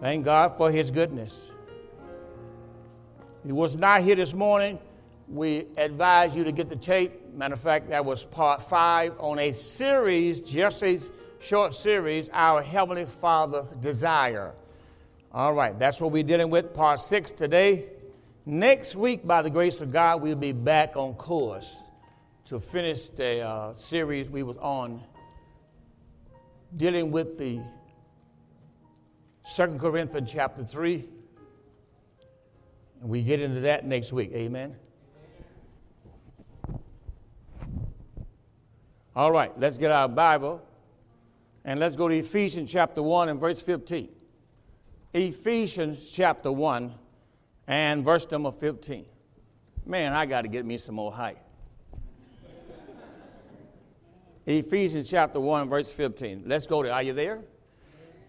Thank God for his goodness. He was not here this morning. We advise you to get the tape. Matter of fact, that was part five on a series, just a short series, Our Heavenly Father's Desire. All right, that's what we're dealing with, part six today. Next week, by the grace of God, we'll be back on course to finish the uh, series we was on dealing with the Second Corinthians chapter 3. And we get into that next week. Amen. All right, let's get our Bible and let's go to Ephesians chapter 1 and verse 15. Ephesians chapter 1 and verse number 15. Man, I got to get me some more height. Ephesians chapter 1, verse 15. Let's go to, Are you there?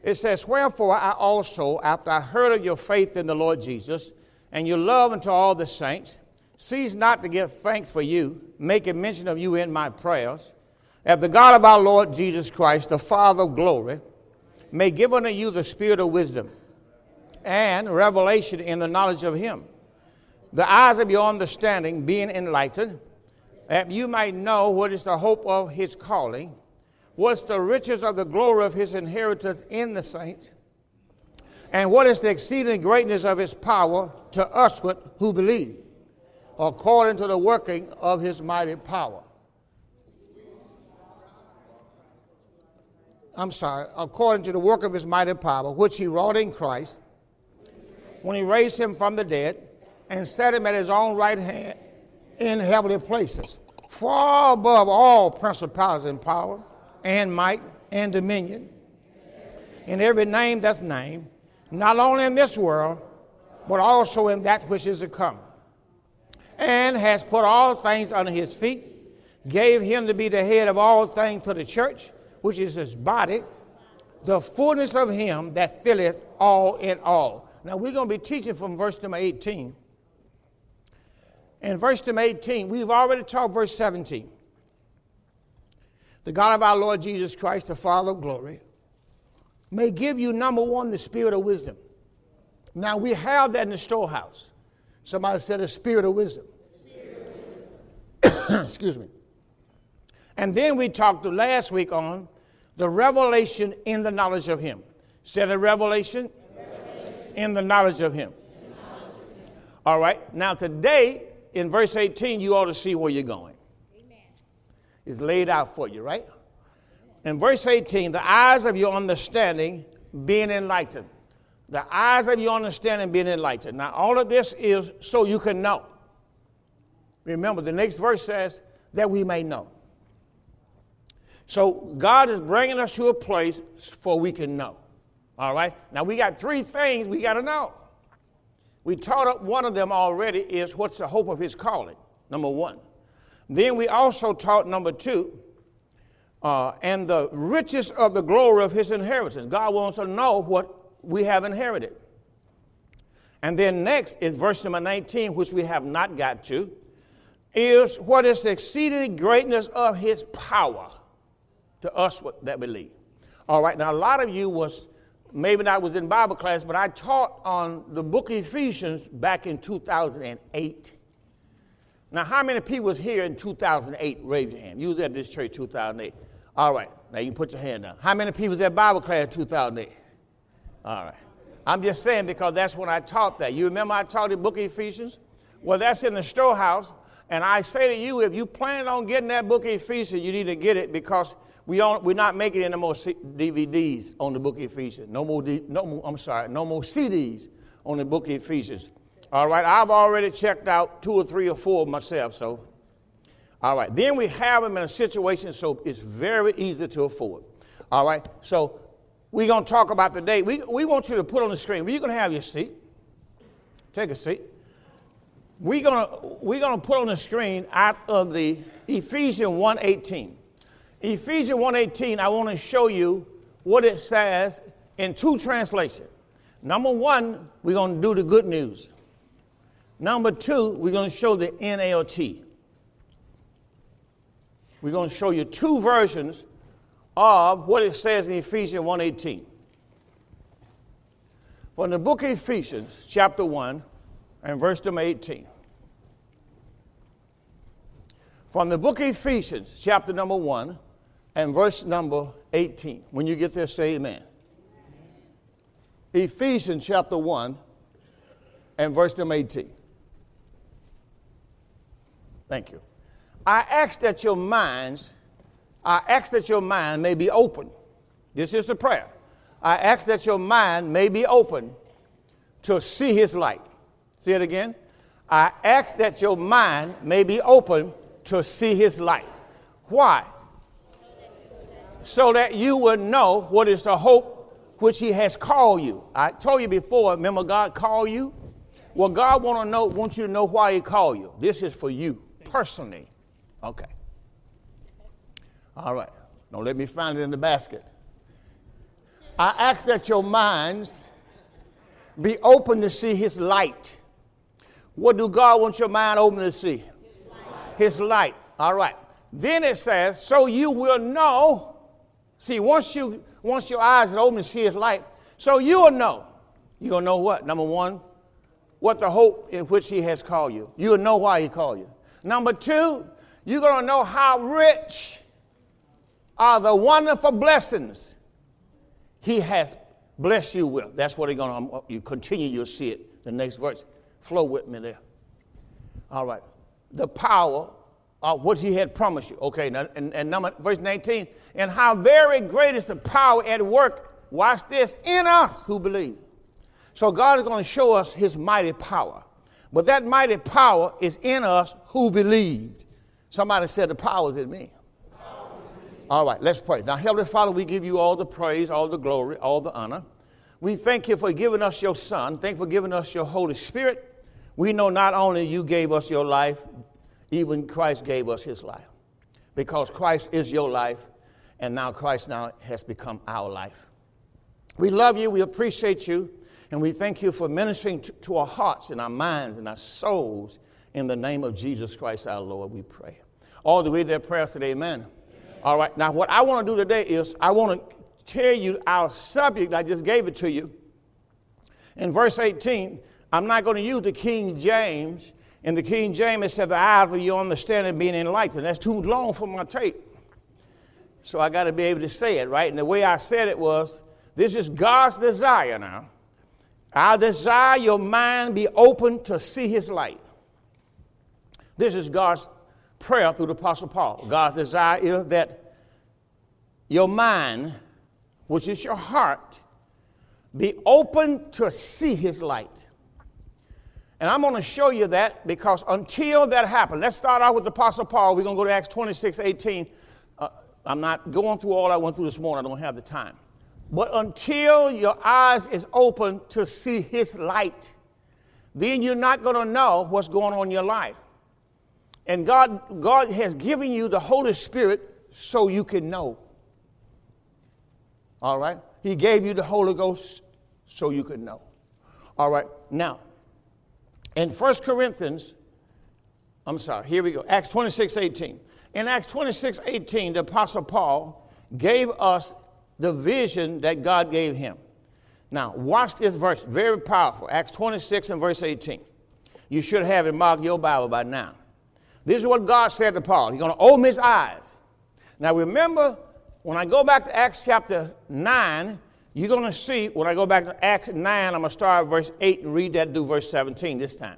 It says, Wherefore I also, after I heard of your faith in the Lord Jesus, and your love unto all the saints, cease not to give thanks for you, making mention of you in my prayers, that the God of our Lord Jesus Christ, the Father of glory, may give unto you the spirit of wisdom and revelation in the knowledge of him, the eyes of your understanding being enlightened, that you might know what is the hope of his calling What's the riches of the glory of his inheritance in the saints? And what is the exceeding greatness of his power to us who believe, according to the working of his mighty power? I'm sorry, according to the work of his mighty power, which he wrought in Christ, when he raised him from the dead and set him at his own right hand in heavenly places, far above all principalities and power and might and dominion in every name that's named, not only in this world, but also in that which is to come. And has put all things under his feet, gave him to be the head of all things to the church, which is his body, the fullness of him that filleth all in all. Now we're going to be teaching from verse number 18. In verse number 18, we've already taught verse 17 the God of our Lord Jesus Christ, the Father of glory, may give you, number one, the spirit of wisdom. Now, we have that in the storehouse. Somebody said a spirit of wisdom. Excuse me. And then we talked last week on the revelation in the knowledge of Him. Said a revelation, revelation. in the knowledge of Him. All right. Now, today, in verse 18, you ought to see where you're going is laid out for you, right? In verse 18, the eyes of your understanding being enlightened. The eyes of your understanding being enlightened. Now, all of this is so you can know. Remember, the next verse says that we may know. So, God is bringing us to a place for we can know. All right? Now, we got three things we got to know. We taught up one of them already is what's the hope of his calling? Number one. Then we also taught number two, uh, and the riches of the glory of his inheritance. God wants to know what we have inherited. And then next is verse number 19, which we have not got to, is what is the exceeding greatness of his power to us that believe. All right, now a lot of you was, maybe not was in Bible class, but I taught on the book of Ephesians back in 2008. Now, how many people was here in 2008? Raise your hand. You was at this church 2008. All right. Now you can put your hand down. How many people was at Bible class in 2008? All right. I'm just saying because that's when I taught that. You remember I taught the book of Ephesians? Well, that's in the storehouse. And I say to you, if you plan on getting that book of Ephesians, you need to get it because we are we're not making any more DVDs on the book of Ephesians. No more, no more, I'm sorry, no more CDs on the book of Ephesians. All right, I've already checked out two or three or four myself, so. All right, then we have them in a situation so it's very easy to afford. All right, so we're going to talk about the day. We, we want you to put on the screen. We're going to have your seat. Take a seat. We're going to we're gonna put on the screen out of the Ephesians 1.18. Ephesians 1.18, I want to show you what it says in two translations. Number one, we're going to do the good news. Number two, we're going to show the NLT. We're going to show you two versions of what it says in Ephesians 1:18. From the book of Ephesians, chapter 1, and verse number 18. From the book of Ephesians, chapter number 1, and verse number 18. When you get there, say amen. Ephesians chapter 1 and verse number 18. Thank you. I ask that your minds, I ask that your mind may be open. This is the prayer. I ask that your mind may be open to see his light. See it again. I ask that your mind may be open to see his light. Why? So that you will know what is the hope which he has called you. I told you before, remember God called you? Well, God want to know, wants you to know why he called you. This is for you personally. Okay. All right. Don't let me find it in the basket. I ask that your minds be open to see his light. What do God want your mind open to see? His light. All right. Then it says, so you will know. See, once you once your eyes are open to see his light, so you will know. You'll know what? Number one, what the hope in which he has called you. You'll know why he called you. Number two, you're going to know how rich are the wonderful blessings he has blessed you with. That's what he's going to, um, you continue, you'll see it. The next verse. Flow with me there. All right. The power of what he had promised you. Okay, now, and, and number, verse 19, and how very great is the power at work, watch this, in us who believe. So God is going to show us his mighty power. But that mighty power is in us who believed. Somebody said the power is in me. All right, let's pray. Now, Heavenly Father, we give you all the praise, all the glory, all the honor. We thank you for giving us your Son. Thank you for giving us your Holy Spirit. We know not only you gave us your life, even Christ gave us his life. Because Christ is your life, and now Christ now has become our life. We love you, we appreciate you, and we thank you for ministering to, to our hearts and our minds and our souls. In the name of Jesus Christ our Lord, we pray. All the way to their prayers today, amen. All right, now what I want to do today is I want to tell you our subject. I just gave it to you. In verse 18, I'm not going to use the King James. In the King James, it said, The eyes of your understanding being enlightened. That's too long for my tape. So I got to be able to say it, right? And the way I said it was, This is God's desire now. I desire your mind be open to see his light. This is God's prayer through the Apostle Paul. God's desire is that your mind, which is your heart, be open to see his light. And I'm going to show you that because until that happens, let's start out with the Apostle Paul. We're going to go to Acts 26 18. Uh, I'm not going through all I went through this morning, I don't have the time. But until your eyes is open to see his light, then you're not going to know what's going on in your life. And God, God has given you the Holy Spirit so you can know. All right? He gave you the Holy Ghost so you could know. All right, now, in 1 Corinthians, I'm sorry, here we go, Acts 26 18. In Acts 26 18, the Apostle Paul gave us the vision that God gave him. Now, watch this verse, very powerful. Acts 26 and verse 18. You should have it marked your Bible by now. This is what God said to Paul. He's going to open his eyes. Now, remember, when I go back to Acts chapter 9, you're going to see, when I go back to Acts 9, I'm going to start at verse 8 and read that to verse 17 this time.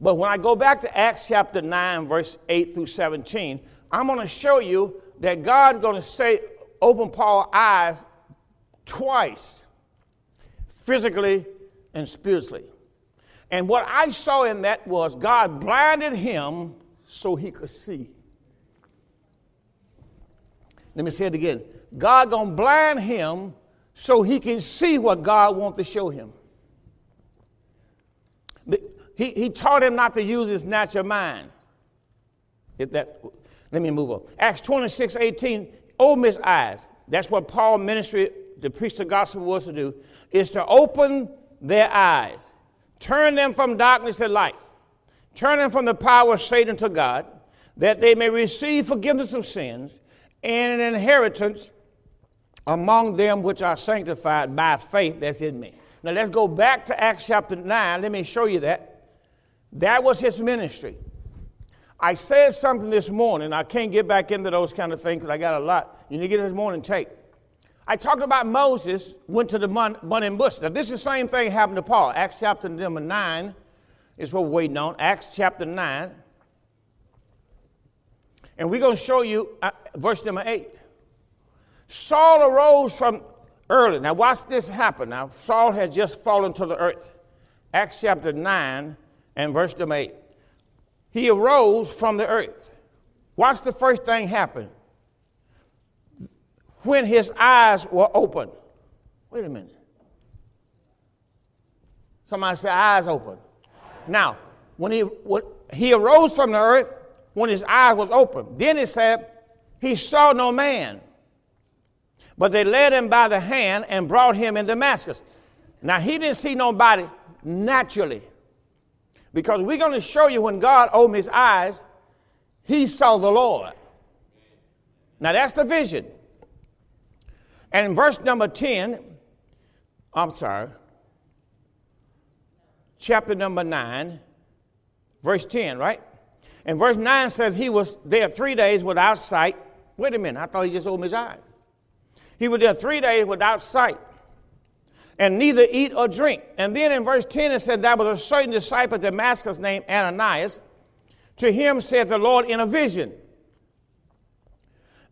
But when I go back to Acts chapter 9, verse 8 through 17, I'm going to show you that God's going to say, open Paul's eyes twice, physically and spiritually. And what I saw in that was God blinded him so he could see. Let me say it again. God gonna blind him so he can see what God wants to show him. He, he taught him not to use his natural mind. If that, let me move on. Acts 26, 18, open his eyes. That's what Paul ministry, to preach the gospel was to do, is to open their eyes. Turn them from darkness to light. Turn them from the power of Satan to God, that they may receive forgiveness of sins and an inheritance among them which are sanctified by faith that's in me. Now let's go back to Acts chapter 9. Let me show you that. That was his ministry. I said something this morning. I can't get back into those kind of things because I got a lot. You need to get this morning tape. I talked about Moses went to the burning bush. Now, this is the same thing happened to Paul. Acts chapter number 9 is what we're waiting on. Acts chapter 9. And we're going to show you uh, verse number 8. Saul arose from early. Now, watch this happen. Now, Saul had just fallen to the earth. Acts chapter 9 and verse number 8. He arose from the earth. Watch the first thing happen. When his eyes were open. Wait a minute. Somebody said, eyes open. Now, when he, when he arose from the earth, when his eyes was open, then it said, he saw no man. But they led him by the hand and brought him in Damascus. Now, he didn't see nobody naturally. Because we're going to show you when God opened his eyes, he saw the Lord. Now, that's the vision. And in verse number 10, I'm sorry, chapter number 9, verse 10, right? And verse 9 says he was there three days without sight. Wait a minute, I thought he just opened his eyes. He was there three days without sight, and neither eat or drink. And then in verse 10 it said, There was a certain disciple of Damascus named Ananias. To him said the Lord in a vision,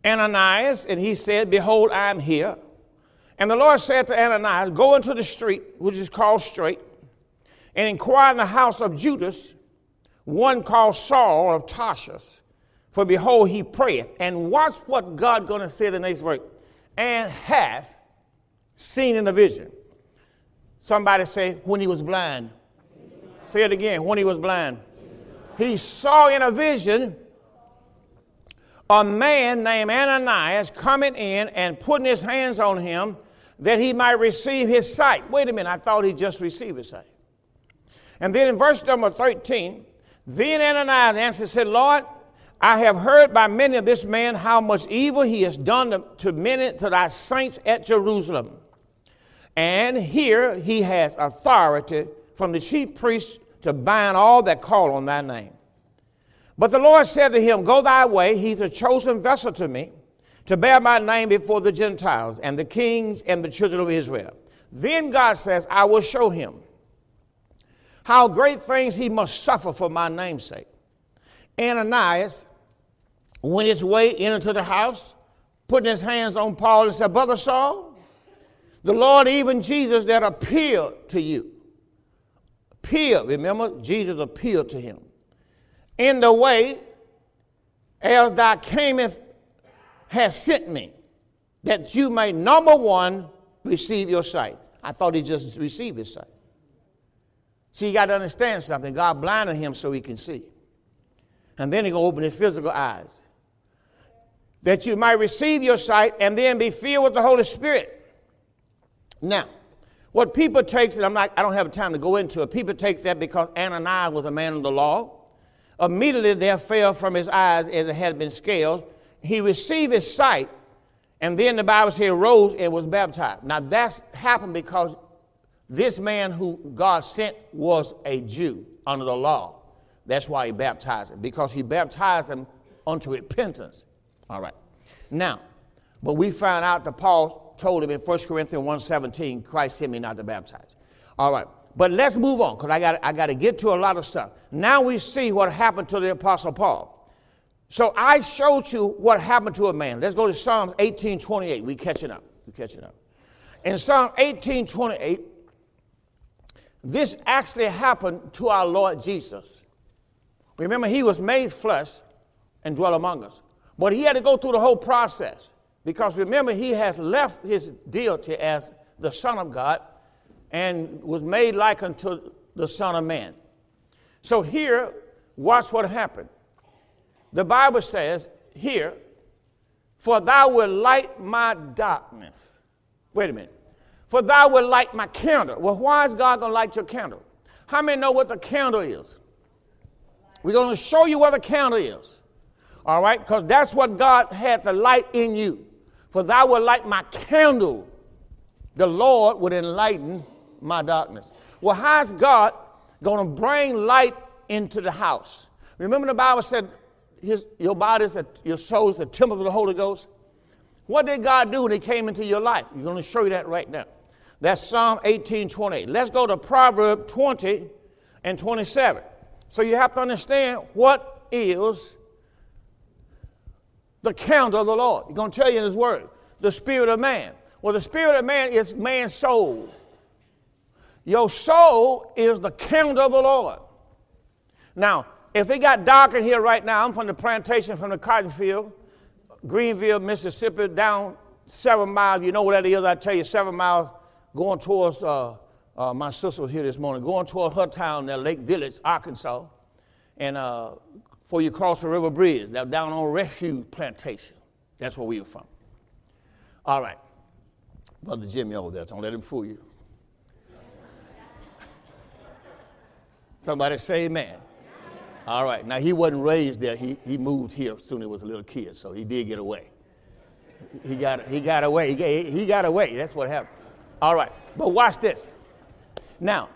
Ananias, and he said, Behold, I am here. And the Lord said to Ananias, Go into the street, which is called Straight, and inquire in the house of Judas, one called Saul of Tarsus. For behold, he prayeth. And watch what God gonna say the next verse. And hath seen in the vision. Somebody say, when he was blind. Say it again, when he was blind. He saw in a vision a man named Ananias coming in and putting his hands on him that he might receive his sight. Wait a minute, I thought he just received his sight. And then in verse number 13, then Ananias answered and said, Lord, I have heard by many of this man how much evil he has done to, many, to thy saints at Jerusalem. And here he has authority from the chief priests to bind all that call on thy name. But the Lord said to him, Go thy way, he's a chosen vessel to me, to bear my name before the Gentiles and the kings and the children of Israel. Then God says, I will show him how great things he must suffer for my name's sake. Ananias went his way into the house, putting his hands on Paul and said, Brother Saul, the Lord, even Jesus, that appeared to you. Appeared, remember, Jesus appeared to him. In the way as thou camest has sent me, that you may, number one, receive your sight. I thought he just received his sight. See, you got to understand something. God blinded him so he can see. And then he going to open his physical eyes. That you might receive your sight and then be filled with the Holy Spirit. Now, what people take, and I'm not, I don't have time to go into it, people take that because Ananias was a man of the law. Immediately there fell from his eyes as it had been scales. He received his sight, and then the Bible says he rose and was baptized. Now that's happened because this man who God sent was a Jew under the law. That's why he baptized him, because he baptized him unto repentance. All right. Now, but we found out that Paul told him in 1 Corinthians 1.17, Christ sent me not to baptize. All right. But let's move on, because I got I to get to a lot of stuff. Now we see what happened to the Apostle Paul. So I showed you what happened to a man. Let's go to Psalm 18.28. We catching up. We catching up. In Psalm 18.28, this actually happened to our Lord Jesus. Remember, he was made flesh and dwelt among us. But he had to go through the whole process because remember, he had left his deity as the Son of God and was made like unto the Son of Man. So here, watch what happened. The Bible says here, For thou wilt light my darkness. Wait a minute. For thou wilt light my candle. Well, why is God going to light your candle? How many know what the candle is? We're going to show you what the candle is. All right? Because that's what God had to light in you. For thou wilt light my candle. The Lord would enlighten my darkness. Well, how's God going to bring light into the house? Remember the Bible said his, your body is, the, your soul is the temple of the Holy Ghost? What did God do when he came into your life? He's going to show you that right now. That's Psalm 18, 28. Let's go to Proverb 20 and 27. So you have to understand what is the count of the Lord. He's going to tell you in his word. The spirit of man. Well, the spirit of man is man's soul. Your soul is the count of the Lord. Now, if it got dark in here right now, I'm from the plantation from the cotton field, Greenville, Mississippi, down seven miles. You know what that is? I tell you, seven miles going towards, uh, uh, my sister was here this morning, going towards her town, there, Lake Village, Arkansas. And uh, before you cross the river bridge, that down on Refuge Plantation. That's where we were from. All right. Brother Jimmy over there, don't let him fool you. Somebody say amen. All right. Now, he wasn't raised there. He, he moved here soon as he was a little kid, so he did get away. He got, he got away. He, he got away. That's what happened. All right. But watch this. Now,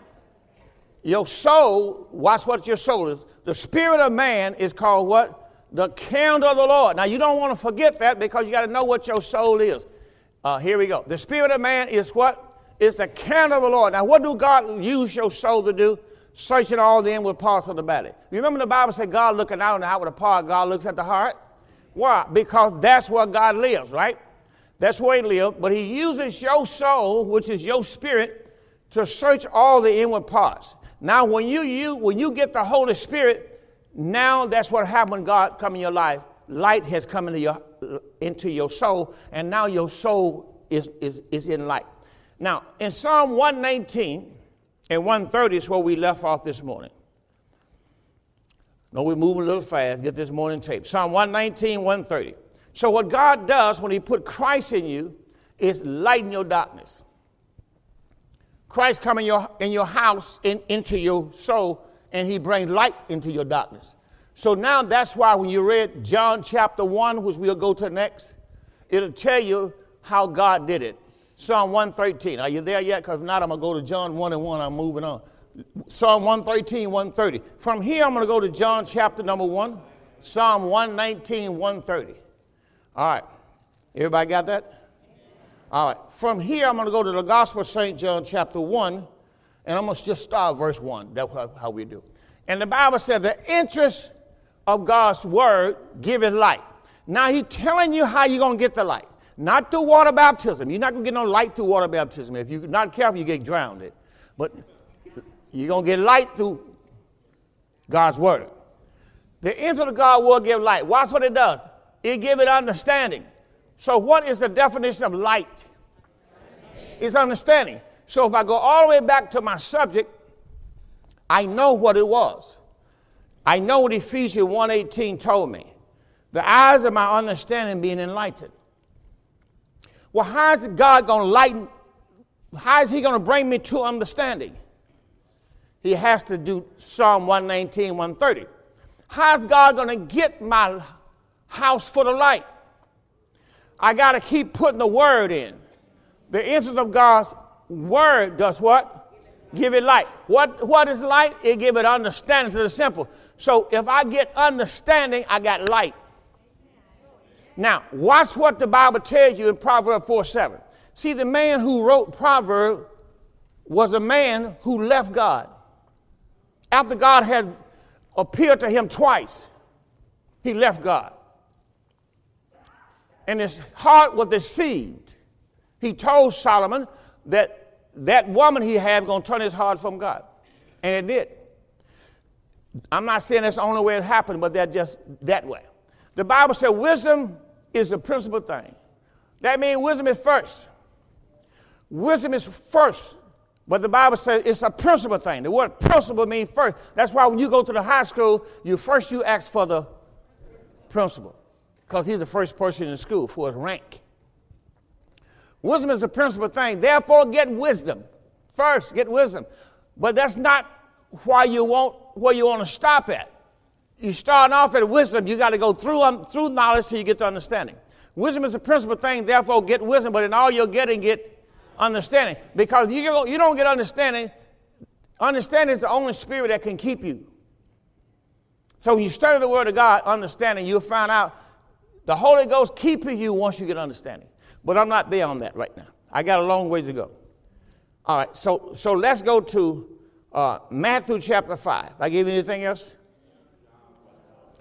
your soul, watch what your soul is. The spirit of man is called what? The count of the Lord. Now, you don't want to forget that because you got to know what your soul is. Uh, here we go. The spirit of man is what? Is the count of the Lord. Now, what do God use your soul to do? Searching all the inward parts of the body. Remember the Bible said God looking out on the outward part, God looks at the heart? Why? Because that's where God lives, right? That's where he lives. But he uses your soul, which is your spirit, to search all the inward parts. Now, when you, you, when you get the Holy Spirit, now that's what happened when God come in your life. Light has come into your, into your soul, and now your soul is, is, is in light. Now, in Psalm 119 and 130 is where we left off this morning. No, we're moving a little fast. Get this morning tape. Psalm 119, 130. So, what God does when He put Christ in you is lighten your darkness. Christ come in your, in your house, in, into your soul, and he brings light into your darkness. So now that's why when you read John chapter 1, which we'll go to next, it'll tell you how God did it. Psalm 113. Are you there yet? Because if not, I'm going to go to John 1 and 1. I'm moving on. Psalm 113, 130. From here, I'm going to go to John chapter number 1, Psalm 119, 130. All right. Everybody got that? All right, from here I'm going to go to the Gospel of St. John, chapter 1, and I'm going to just start verse 1. That's how we do. And the Bible says, the interest of God's word giveth light. Now he's telling you how you're going to get the light. Not through water baptism. You're not going to get no light through water baptism. If you're not careful, you get drowned. But you're going to get light through God's word. The interest of God will give light. Watch what it does. It give it understanding. So, what is the definition of light? It's understanding. So, if I go all the way back to my subject, I know what it was. I know what Ephesians 1:18 told me. The eyes of my understanding being enlightened. Well, how is God going to lighten? How is He going to bring me to understanding? He has to do Psalm 119, 130. How is God going to get my house full of light? I got to keep putting the word in. The interest of God's word does what? Give it light. What, what is light? It give it understanding to the simple. So if I get understanding, I got light. Now, watch what the Bible tells you in Proverbs 4 7. See, the man who wrote Proverbs was a man who left God. After God had appeared to him twice, he left God and his heart was deceived. He told Solomon that that woman he had going to turn his heart from God. And it did. I'm not saying that's the only way it happened, but that just that way. The Bible said wisdom is the principal thing. That means wisdom is first. Wisdom is first. But the Bible says it's a principal thing. The word principal means first. That's why when you go to the high school, you first you ask for the principal because he's the first person in the school for his rank. Wisdom is the principal thing. Therefore, get wisdom. First, get wisdom. But that's not why you want where you want to stop at. You start off at wisdom, you got to go through um, through knowledge till you get to understanding. Wisdom is the principal thing, therefore get wisdom, but in all you're getting, get Understanding. Because you, you don't get understanding. Understanding is the only spirit that can keep you. So when you study the Word of God, understanding, you'll find out the Holy Ghost keeping you once you get understanding. But I'm not there on that right now. I got a long ways to go. All right, so, so let's go to uh, Matthew chapter 5. I give you anything else?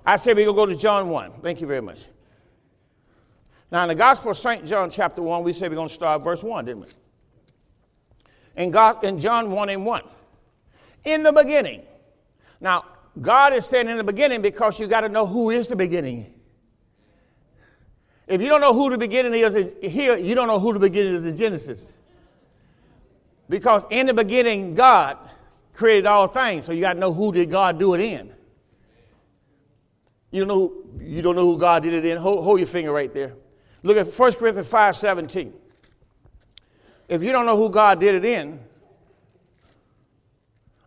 I said we're going to go to John 1. Thank you very much. Now, in the Gospel of St. John, chapter 1, we said we're going to start verse 1, didn't we? In, God, in John 1 and 1. In the beginning. Now, God is saying in the beginning because you got to know who is the beginning. If you don't know who the beginning is here, you don't know who the beginning is in Genesis. Because in the beginning, God created all things, so you got to know who did God do it in. You know, you don't know who God did it in. Hold, hold your finger right there. Look at 1 Corinthians 5 17. If you don't know who God did it in,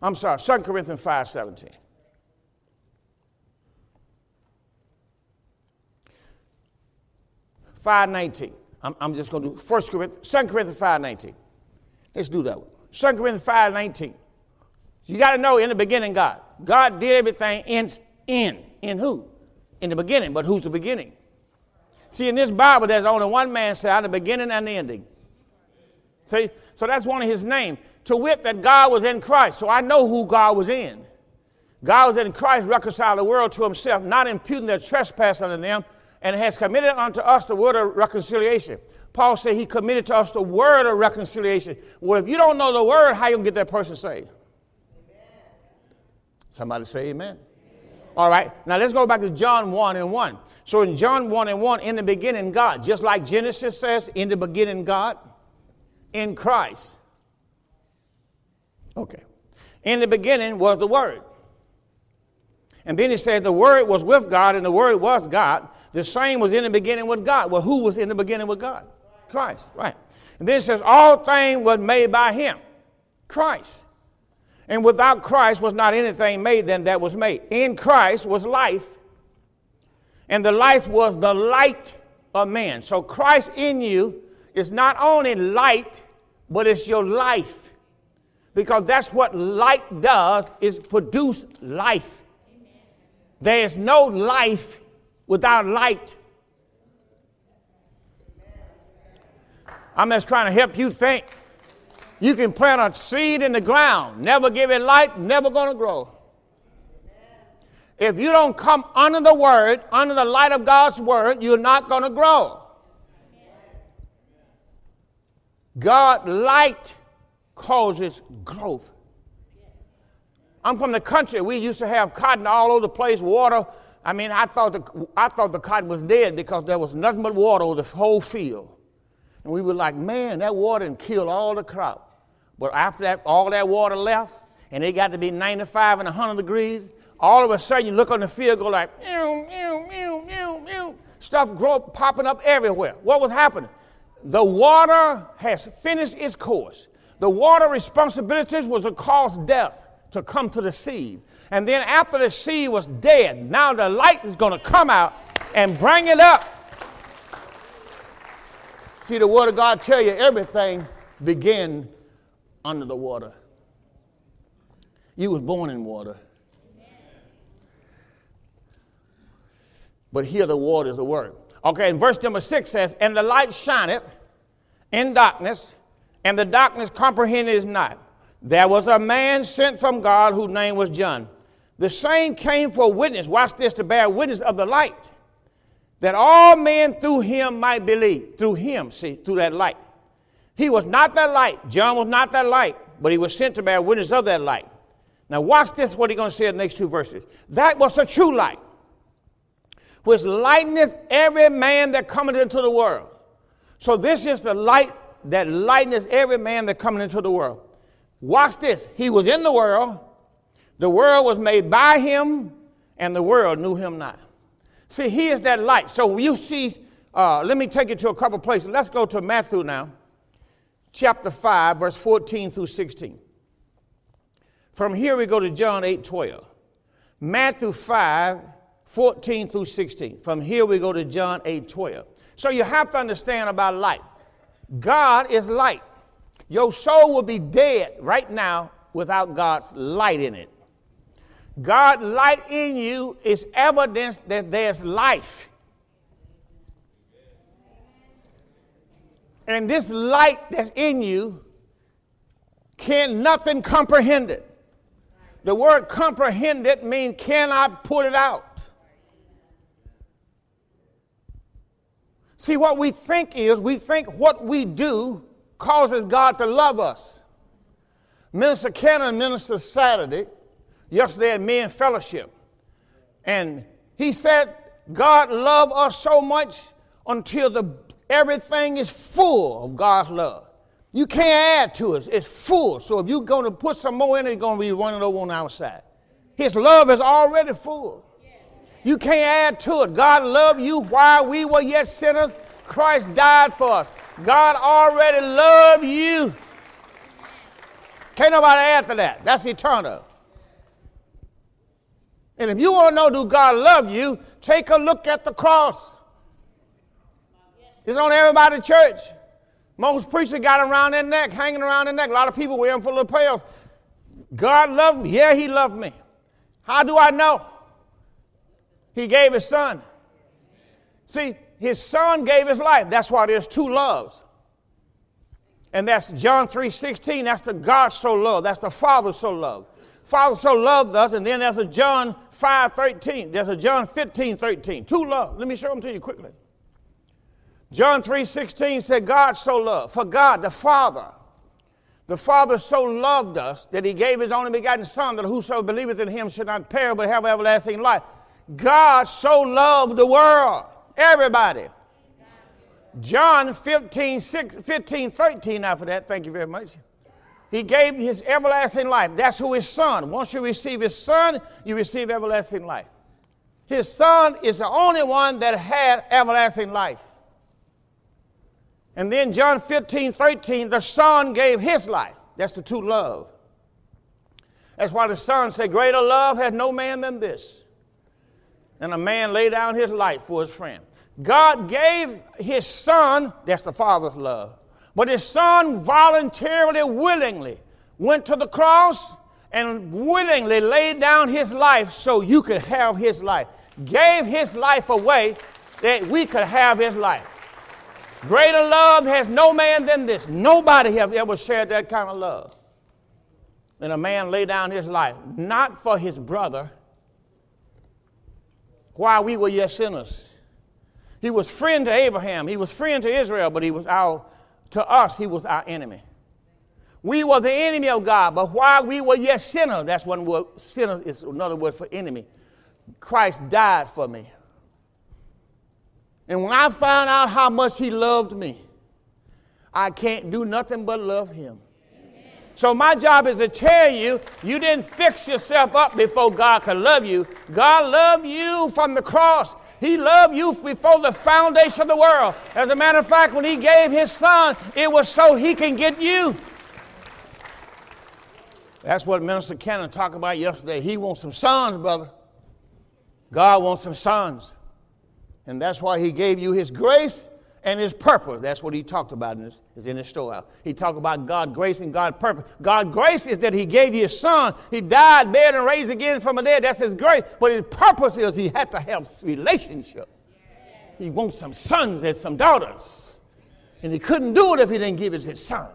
I'm sorry, 2 Corinthians 5 17. Five nineteen. I'm, I'm just going to do First Corinthians, 2 Corinthians five nineteen. Let's do that one. 2 Corinthians five nineteen. You got to know in the beginning, God. God did everything in in in who? In the beginning. But who's the beginning? See, in this Bible, there's only one man said the beginning and the ending. See, so that's one of his names. To wit, that God was in Christ. So I know who God was in. God was in Christ, reconciled the world to himself, not imputing their trespass unto them, and has committed unto us the word of reconciliation. Paul said he committed to us the word of reconciliation. Well, if you don't know the word, how you gonna get that person saved? Amen. Somebody say amen. All right, now let's go back to John 1 and 1. So in John 1 and 1, in the beginning, God, just like Genesis says, in the beginning, God, in Christ. Okay. In the beginning was the Word. And then he said the Word was with God and the Word was God. The same was in the beginning with God. Well, who was in the beginning with God? Christ, right. And then it says all things was made by him, Christ. And without Christ was not anything made then that was made. In Christ was life, and the life was the light of man. So Christ in you is not only light, but it's your life. Because that's what light does is produce life. There is no life without light. I'm just trying to help you think. You can plant a seed in the ground, never give it light, never going to grow. If you don't come under the word, under the light of God's word, you're not going to grow. God light causes growth. I'm from the country. We used to have cotton all over the place, water. I mean, I thought the, I thought the cotton was dead because there was nothing but water over the whole field. And we were like, man, that water and killed all the crop. But after that, all that water left, and it got to be 95 and 100 degrees, all of a sudden you look on the field, go like, meow, meow, meow, meow, meow. Stuff grow, popping up everywhere. What was happening? The water has finished its course. The water responsibilities was to cause death to come to the seed. And then after the seed was dead, now the light is going to come out and bring it up. See, the word of God tell you everything begin under the water. You was born in water. But here the water is the word. Okay, and verse number six says, And the light shineth in darkness, and the darkness comprehended it not. There was a man sent from God whose name was John. The same came for witness, watch this, to bear witness of the light, that all men through him might believe. Through him, see, through that light. He was not that light. John was not that light, but he was sent to bear witness of that light. Now, watch this, what he's going to say in the next two verses. That was the true light, which lighteneth every man that cometh into the world. So, this is the light that lighteneth every man that cometh into the world. Watch this. He was in the world, the world was made by him, and the world knew him not. See, he is that light. So, you see, uh, let me take you to a couple places. Let's go to Matthew now chapter 5, verse 14 through 16. From here we go to John 8 12. Matthew 5, 14 through 16. From here we go to John 8 12. So you have to understand about light. God is light. Your soul will be dead right now without God's light in it. God light in you is evidence that there's life. And this light that's in you can nothing comprehend it. The word comprehend it means cannot put it out. See, what we think is we think what we do causes God to love us. Minister Cannon ministered Saturday, yesterday at Men Fellowship, and he said, God loved us so much until the, everything is full of God's love. You can't add to it. It's full. So if you're going to put some more in it, it's going to be running over on the outside. His love is already full. You can't add to it. God loved you while we were yet sinners. Christ died for us. God already loved you. Can't nobody add to that. That's eternal. And if you want to know do God love you, take a look at the cross. It's on everybody's church. Most preachers got around their neck, hanging around their neck. A lot of people wearing full of lapels. God loved me. Yeah, He loved me. How do I know? He gave His Son. See, His Son gave His life. That's why there's two loves. And that's John 3:16. That's the God so loved. That's the Father so loved. Father so loved us, and then there's a John 5:13. There's a John 15:13. Two love. Let me show them to you quickly. John 3:16 said, God so loved, for God, the Father, the Father so loved us that he gave his only begotten Son, that whoso believeth in him should not perish but have everlasting life. God so loved the world, everybody. John 15, 6, 15, 13 after that, thank you very much. He gave his everlasting life. That's who his son. Once you receive his son, you receive everlasting life. His son is the only one that had everlasting life. And then John 15, 13, the Son gave his life. That's the true love. That's why the Son said, Greater love had no man than this. And a man lay down his life for his friend. God gave his Son, that's the Father's love. But his Son voluntarily, willingly went to the cross and willingly laid down his life so you could have his life. Gave his life away that we could have his life. Greater love has no man than this. Nobody has ever shared that kind of love. Than a man lay down his life, not for his brother, while we were yet sinners. He was friend to Abraham, he was friend to Israel, but he was our, to us, he was our enemy. We were the enemy of God, but while we were yet sinners, that's one word, sinner is another word for enemy. Christ died for me. And when I found out how much he loved me, I can't do nothing but love him. So my job is to tell you, you didn't fix yourself up before God could love you. God loved you from the cross. He loved you before the foundation of the world. As a matter of fact, when he gave his son, it was so he can get you. That's what Minister Cannon talked about yesterday. He wants some sons, brother. God wants some sons. And that's why he gave you his grace and his purpose. That's what he talked about in his, is in his storehouse. He talked about God grace and God purpose. God grace is that he gave his son. He died, buried, and raised again from the dead. That's his grace. But his purpose is he had to have relationship. He wants some sons and some daughters. And he couldn't do it if he didn't give us his son.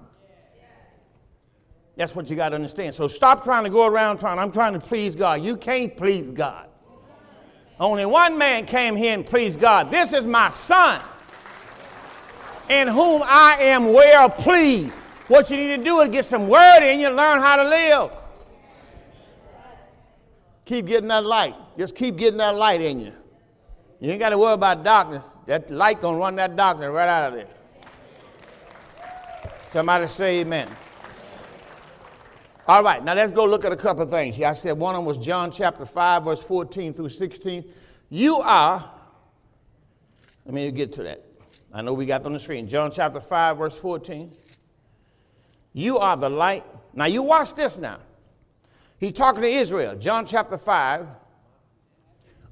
That's what you got to understand. So stop trying to go around trying, I'm trying to please God. You can't please God. Only one man came here and pleased God. This is my son, in whom I am well pleased. What you need to do is get some word in you, learn how to live. Keep getting that light. Just keep getting that light in you. You ain't got to worry about darkness. That light gonna run that darkness right out of there. Somebody say amen. All right, now let's go look at a couple of things. I said one of them was John chapter 5, verse 14 through 16. You are, let me get to that. I know we got on the screen. John chapter 5, verse 14. You are the light. Now you watch this now. He's talking to Israel. John chapter 5.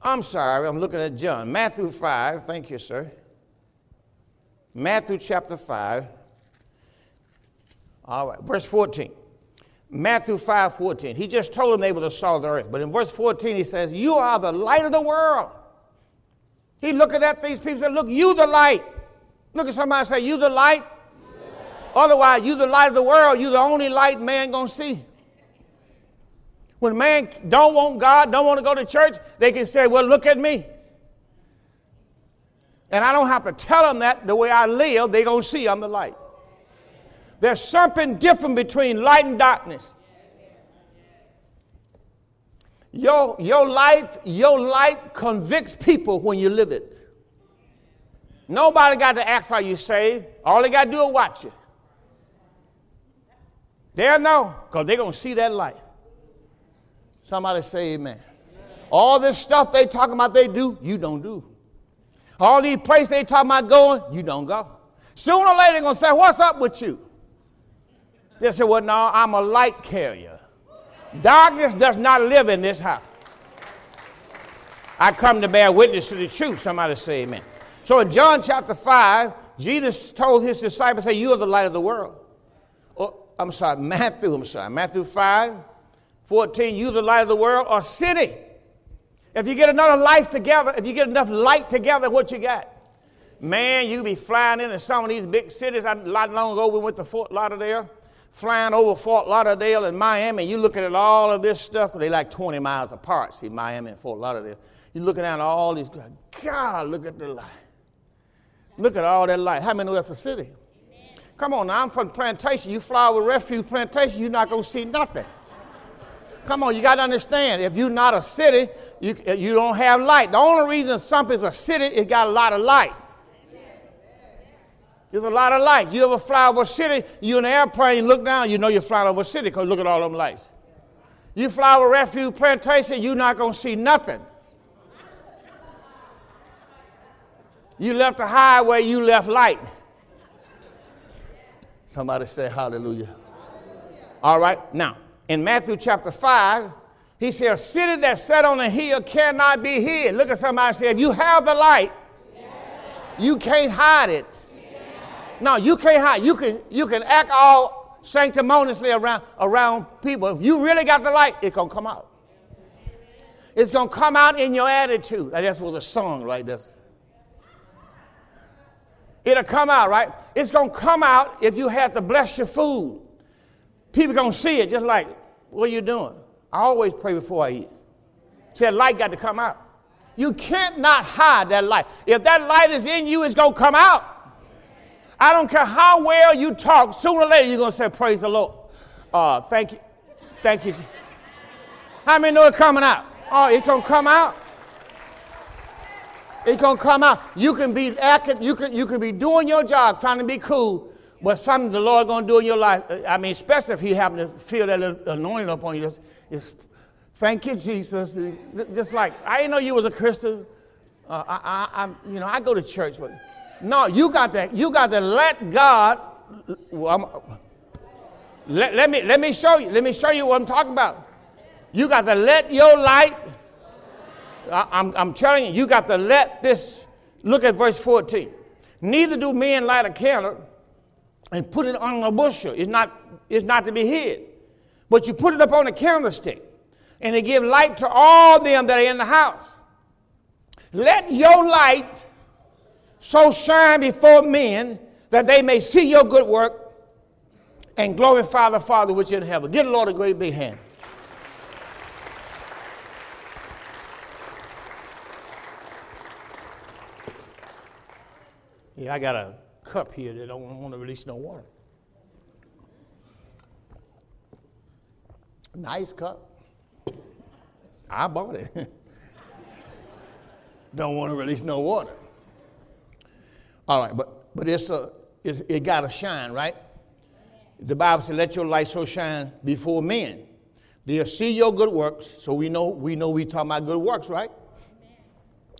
I'm sorry, I'm looking at John. Matthew 5. Thank you, sir. Matthew chapter 5 All right, verse 14. Matthew 5 14. He just told them they were the salt of the earth. But in verse 14, he says, You are the light of the world. He looking at these people and said, Look, you the light. Look at somebody say, You the light. Otherwise, you the light of the world. You the only light man gonna see. When man don't want God, don't want to go to church, they can say, Well, look at me. And I don't have to tell them that the way I live, they're to see I'm the light. There's something different between light and darkness. Your, your life, your light convicts people when you live it. Nobody got to ask how you saved. All they got to do is watch you. They'll know because they're going to see that light. Somebody say amen. All this stuff they talking about they do, you don't do. All these places they talking about going, you don't go. Sooner or later they're going to say, what's up with you? They say, well, no, I'm a light carrier. Darkness does not live in this house. I come to bear witness to the truth. Somebody say amen. So in John chapter 5, Jesus told his disciples, say, you are the light of the world. Oh, I'm sorry, Matthew, I'm sorry, Matthew 5, 14, you the light of the world, or city. If you get another life together, if you get enough light together, what you got? Man, you be flying into some of these big cities. I, not long ago, we went to Fort Lauderdale flying over Fort Lauderdale and Miami, you looking at all of this stuff, they like 20 miles apart, see, Miami and Fort Lauderdale. You're looking at all these, God, look at the light. Look at all that light. How many know that's a city? Come on now, I'm from plantation. You fly over refuge plantation, you're not going to see nothing. Come on, you got to understand. If you're not a city, you, you don't have light. The only reason something's a city, it got a lot of light. There's a lot of lights. You ever fly over a city, you in an airplane, look down, you know you're flying over a city because look at all them lights. You fly over refuge plantation, you're not going to see nothing. You left the highway, you left light. Somebody say hallelujah. All right, now, in Matthew chapter 5, he said, A city that set on a hill cannot be hid. Look at somebody say, If you have the light, you can't hide it. No, you can't hide. You can, you can act all sanctimoniously around, around people. If you really got the light, it's going to come out. It's going to come out in your attitude. That's what the song right there. It'll come out, right? It's going to come out if you have to bless your food. People going to see it just like, what are you doing? I always pray before I eat. Said light got to come out. You can't not hide that light. If that light is in you, it's going to come out. I don't care how well you talk, sooner or later you're going to say, Praise the Lord. Uh, thank you. Thank you, Jesus. How many know it's coming out? Oh, it's going to come out. It's to come out. You can be acting, you can, you can be doing your job, trying to be cool, but something the Lord to do in your life. I mean, especially if He happen to feel that anointing upon you. It's, thank you, Jesus. Just like I didn't know you was a Christian. Uh, I, I, I, you know, I go to church, but no, you got that. you got to let God. Well, let, let, me, let me show you. Let me show you what I'm talking about. You got to let your light. I'm, I'm telling you, you got to let this. Look at verse 14. Neither do men light a candle and put it on a bushel. It's not, it's not to be hid. But you put it up on a candlestick and it give light to all them that are in the house. Let your light so shine before men that they may see your good work and glorify the Father which is in heaven. Give the Lord a great big hand. Yeah, I got a cup here that don't want to release no water. Nice cup. I bought it. don't want to release no water. All right, but, but it's a, it's, it got to shine, right? The Bible says, let your light so shine before men. They'll see your good works, so we know we know we talking about good works, right?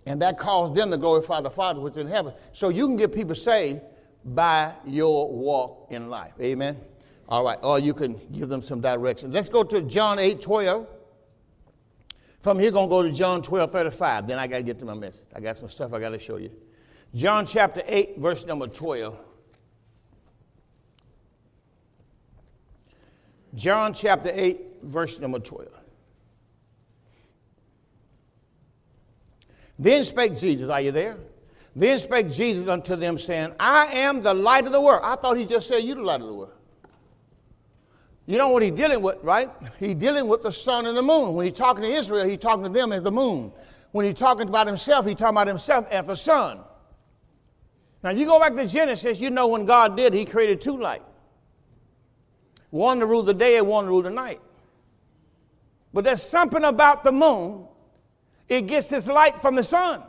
And that calls them to glorify the Father which is in heaven. So you can get people saved by your walk in life. Amen. All right, or you can give them some direction. Let's go to John 8 12. From here, going to go to John 12 35. Then I got to get to my message. I got some stuff I got to show you. John chapter 8, verse number 12. John chapter 8, verse number 12. Then spake Jesus, are you there? Then spake Jesus unto them, saying, I am the light of the world. I thought he just said, You the light of the world. You know what he's dealing with, right? He's dealing with the sun and the moon. When he's talking to Israel, he's talking to them as the moon. When he's talking about himself, he's talking about himself as the sun. Now, you go back to Genesis, you know when God did, he created two lights one to rule the day and one to rule the night. But there's something about the moon, it gets its light from the sun.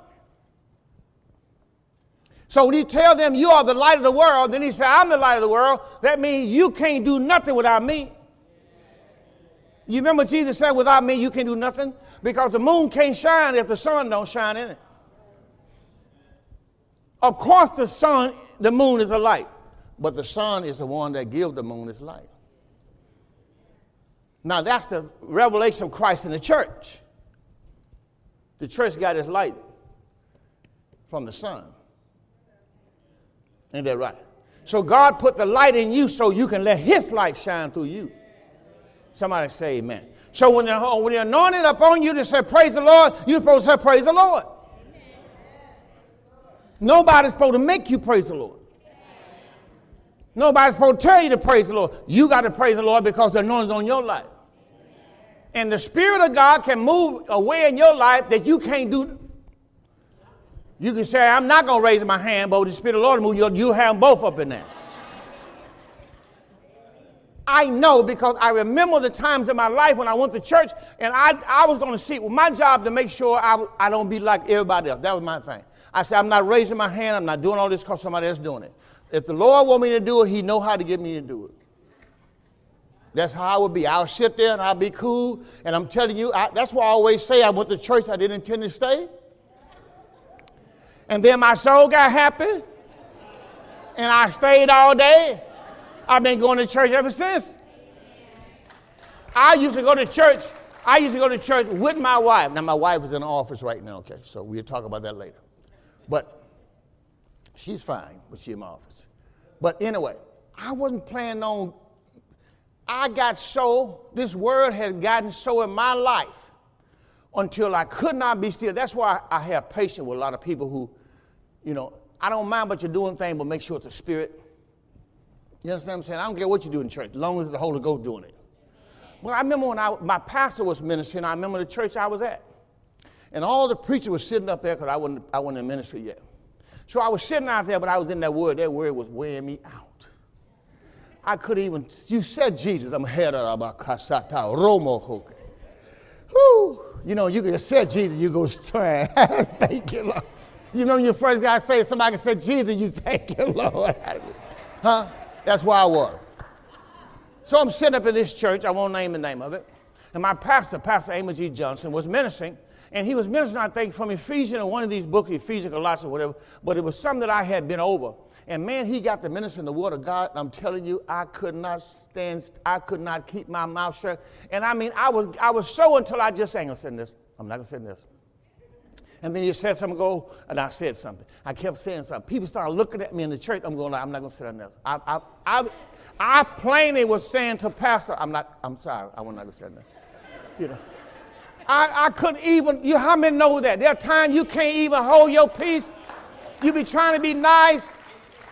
So when he tell them you are the light of the world, then he said, I'm the light of the world. That means you can't do nothing without me. You remember Jesus said, without me you can do nothing? Because the moon can't shine if the sun don't shine in it. Of course the sun, the moon is a light, but the sun is the one that gives the moon its light. Now that's the revelation of Christ in the church. The church got its light from the sun. Ain't that right? So God put the light in you so you can let His light shine through you. Somebody say amen. So when the, when the anointing upon you to say praise the Lord, you're supposed to say praise the Lord. Nobody's supposed to make you praise the Lord. Nobody's supposed to tell you to praise the Lord. You got to praise the Lord because the anointing's on your life. And the Spirit of God can move away in your life that you can't do you can say, I'm not going to raise my hand, but the Spirit of the Lord move, you'll, you have them both up in there. I know because I remember the times in my life when I went to church and I, I was going to see, well, my job to make sure I, I don't be like everybody else. That was my thing. I said, I'm not raising my hand. I'm not doing all this because somebody else doing it. If the Lord want me to do it, he know how to get me to do it. That's how I would be. I'll sit there and I'll be cool. And I'm telling you, I, that's why I always say I went to church. I didn't intend to stay. And then my soul got happy. And I stayed all day. I've been going to church ever since. I used to go to church. I used to go to church with my wife. Now, my wife is in the office right now, okay? So we'll talk about that later. But she's fine, but she's in my office. But anyway, I wasn't planning on, I got so, this word had gotten so in my life until I could not be still. That's why I have patience with a lot of people who, you know, I don't mind what you're doing thing, but make sure it's the spirit. You understand what I'm saying? I don't care what you do in church, as long as the Holy Ghost doing it. Well, I remember when I, my pastor was ministering, I remember the church I was at. And all the preachers were sitting up there because I wasn't, I wasn't in ministry yet. So I was sitting out there, but I was in that word. That word was wearing me out. I couldn't even, you said Jesus. I'm head of Abakasata, Romo Whoo. You know, you could have said Jesus, you go try. thank you, Lord. You know, your first guy say somebody said Jesus, you thank you, Lord. huh? That's where I was. So I'm sitting up in this church, I won't name the name of it, and my pastor, Pastor Amos G. Johnson, was ministering, and he was ministering, I think, from Ephesians or one of these books, Ephesians, or Colossians, whatever, but it was something that I had been over. And man, he got the minister in the word of God. I'm telling you, I could not stand, I could not keep my mouth shut. And I mean, I was, I was so until I just ain't gonna say this. I'm not gonna say this. And then he said something, go, and I said something. I kept saying something. People started looking at me in the church. I'm going, I'm not gonna say nothing. I, I, I, I plainly was saying to Pastor, I'm not, I'm sorry, I'm not gonna say nothing. You know. I, I couldn't even, you how many know that? There are times you can't even hold your peace. You be trying to be nice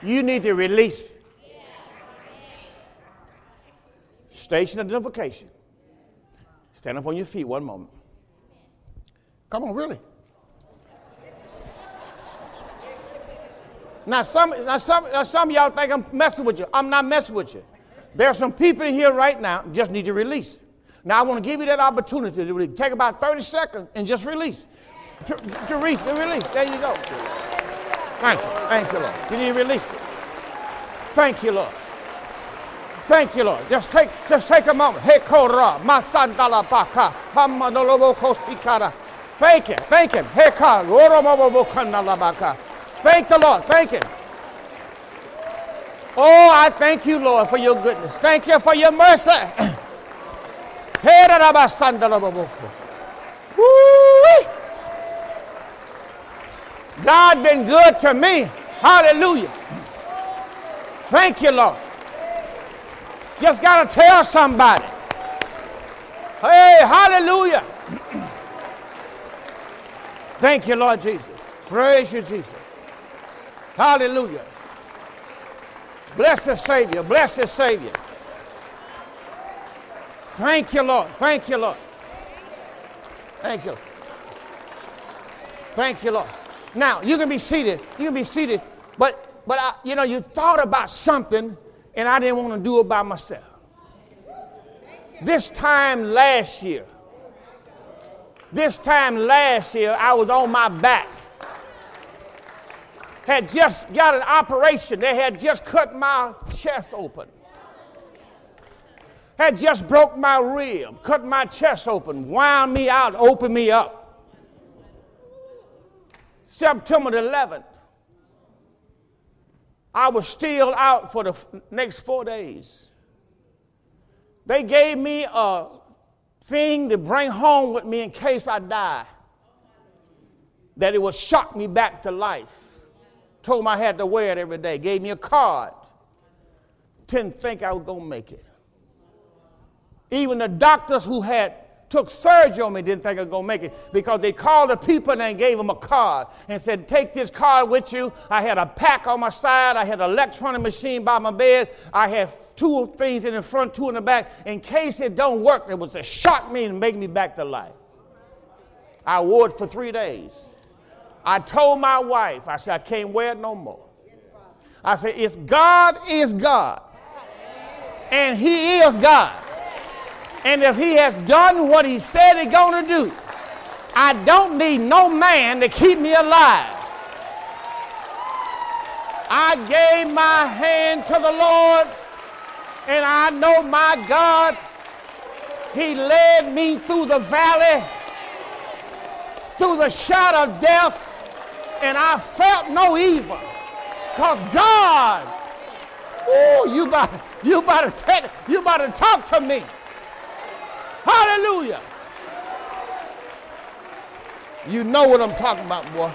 you need to release. Station identification. Stand up on your feet one moment. Come on, really. Now some, now, some, now some of y'all think I'm messing with you. I'm not messing with you. There are some people in here right now just need to release. Now I want to give you that opportunity to release. Take about 30 seconds and just release. To, to, release, to release. There you go. Thank you. Thank you, Lord. Can you release it. Thank you, Lord. Thank you, Lord. Just take, just take a moment. Hekora, masandala baka, hamanolobo kosikara. Thank Him. Thank Him. Heka, oromobo kandala baka. Thank the Lord. Thank Him. Oh, I thank you, Lord, for your goodness. Thank you for your mercy. God been good to me. Hallelujah. Thank you, Lord. Just got to tell somebody. Hey, hallelujah. Thank you, Lord Jesus. Praise you, Jesus. Hallelujah. Bless the Savior. Bless the Savior. Thank you, Lord. Thank you, Lord. Thank you. Thank you, Lord. Now you can be seated. You can be seated. But but I, you know you thought about something, and I didn't want to do it by myself. This time last year, this time last year, I was on my back. Had just got an operation. They had just cut my chest open. Had just broke my rib, cut my chest open, wound me out, opened me up. September the 11th, I was still out for the next four days. They gave me a thing to bring home with me in case I die, that it would shock me back to life. Told me I had to wear it every day. Gave me a card. Didn't think I was going to make it. Even the doctors who had took surgery on me didn't think I was going to make it because they called the people and they gave them a card and said, Take this card with you. I had a pack on my side. I had an electronic machine by my bed. I had two things in the front, two in the back. In case it don't work, it was to shock me and make me back to life. I wore it for three days. I told my wife, I said, I can't wear it no more. I said, if God is God, and He is God, and if he has done what he said he's going to do, I don't need no man to keep me alive. I gave my hand to the Lord, and I know my God, He led me through the valley, through the shadow of death, and I felt no evil. Because God, oh, you better, you better, you better talk to me. Hallelujah. You know what I'm talking about, boy.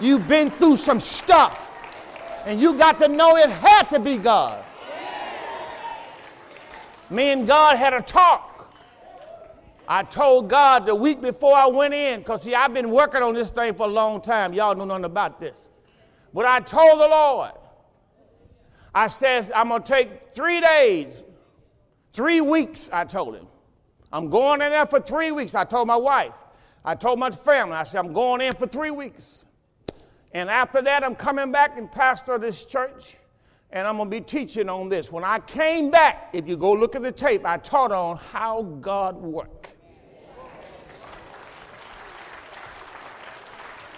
You've been through some stuff, and you got to know it had to be God. Me and God had a talk. I told God the week before I went in, because see, I've been working on this thing for a long time. Y'all know nothing about this. But I told the Lord, I says, I'm going to take three days Three weeks, I told him. I'm going in there for three weeks. I told my wife. I told my family. I said, I'm going in for three weeks. And after that, I'm coming back and pastor this church, and I'm going to be teaching on this. When I came back, if you go look at the tape, I taught on how God works.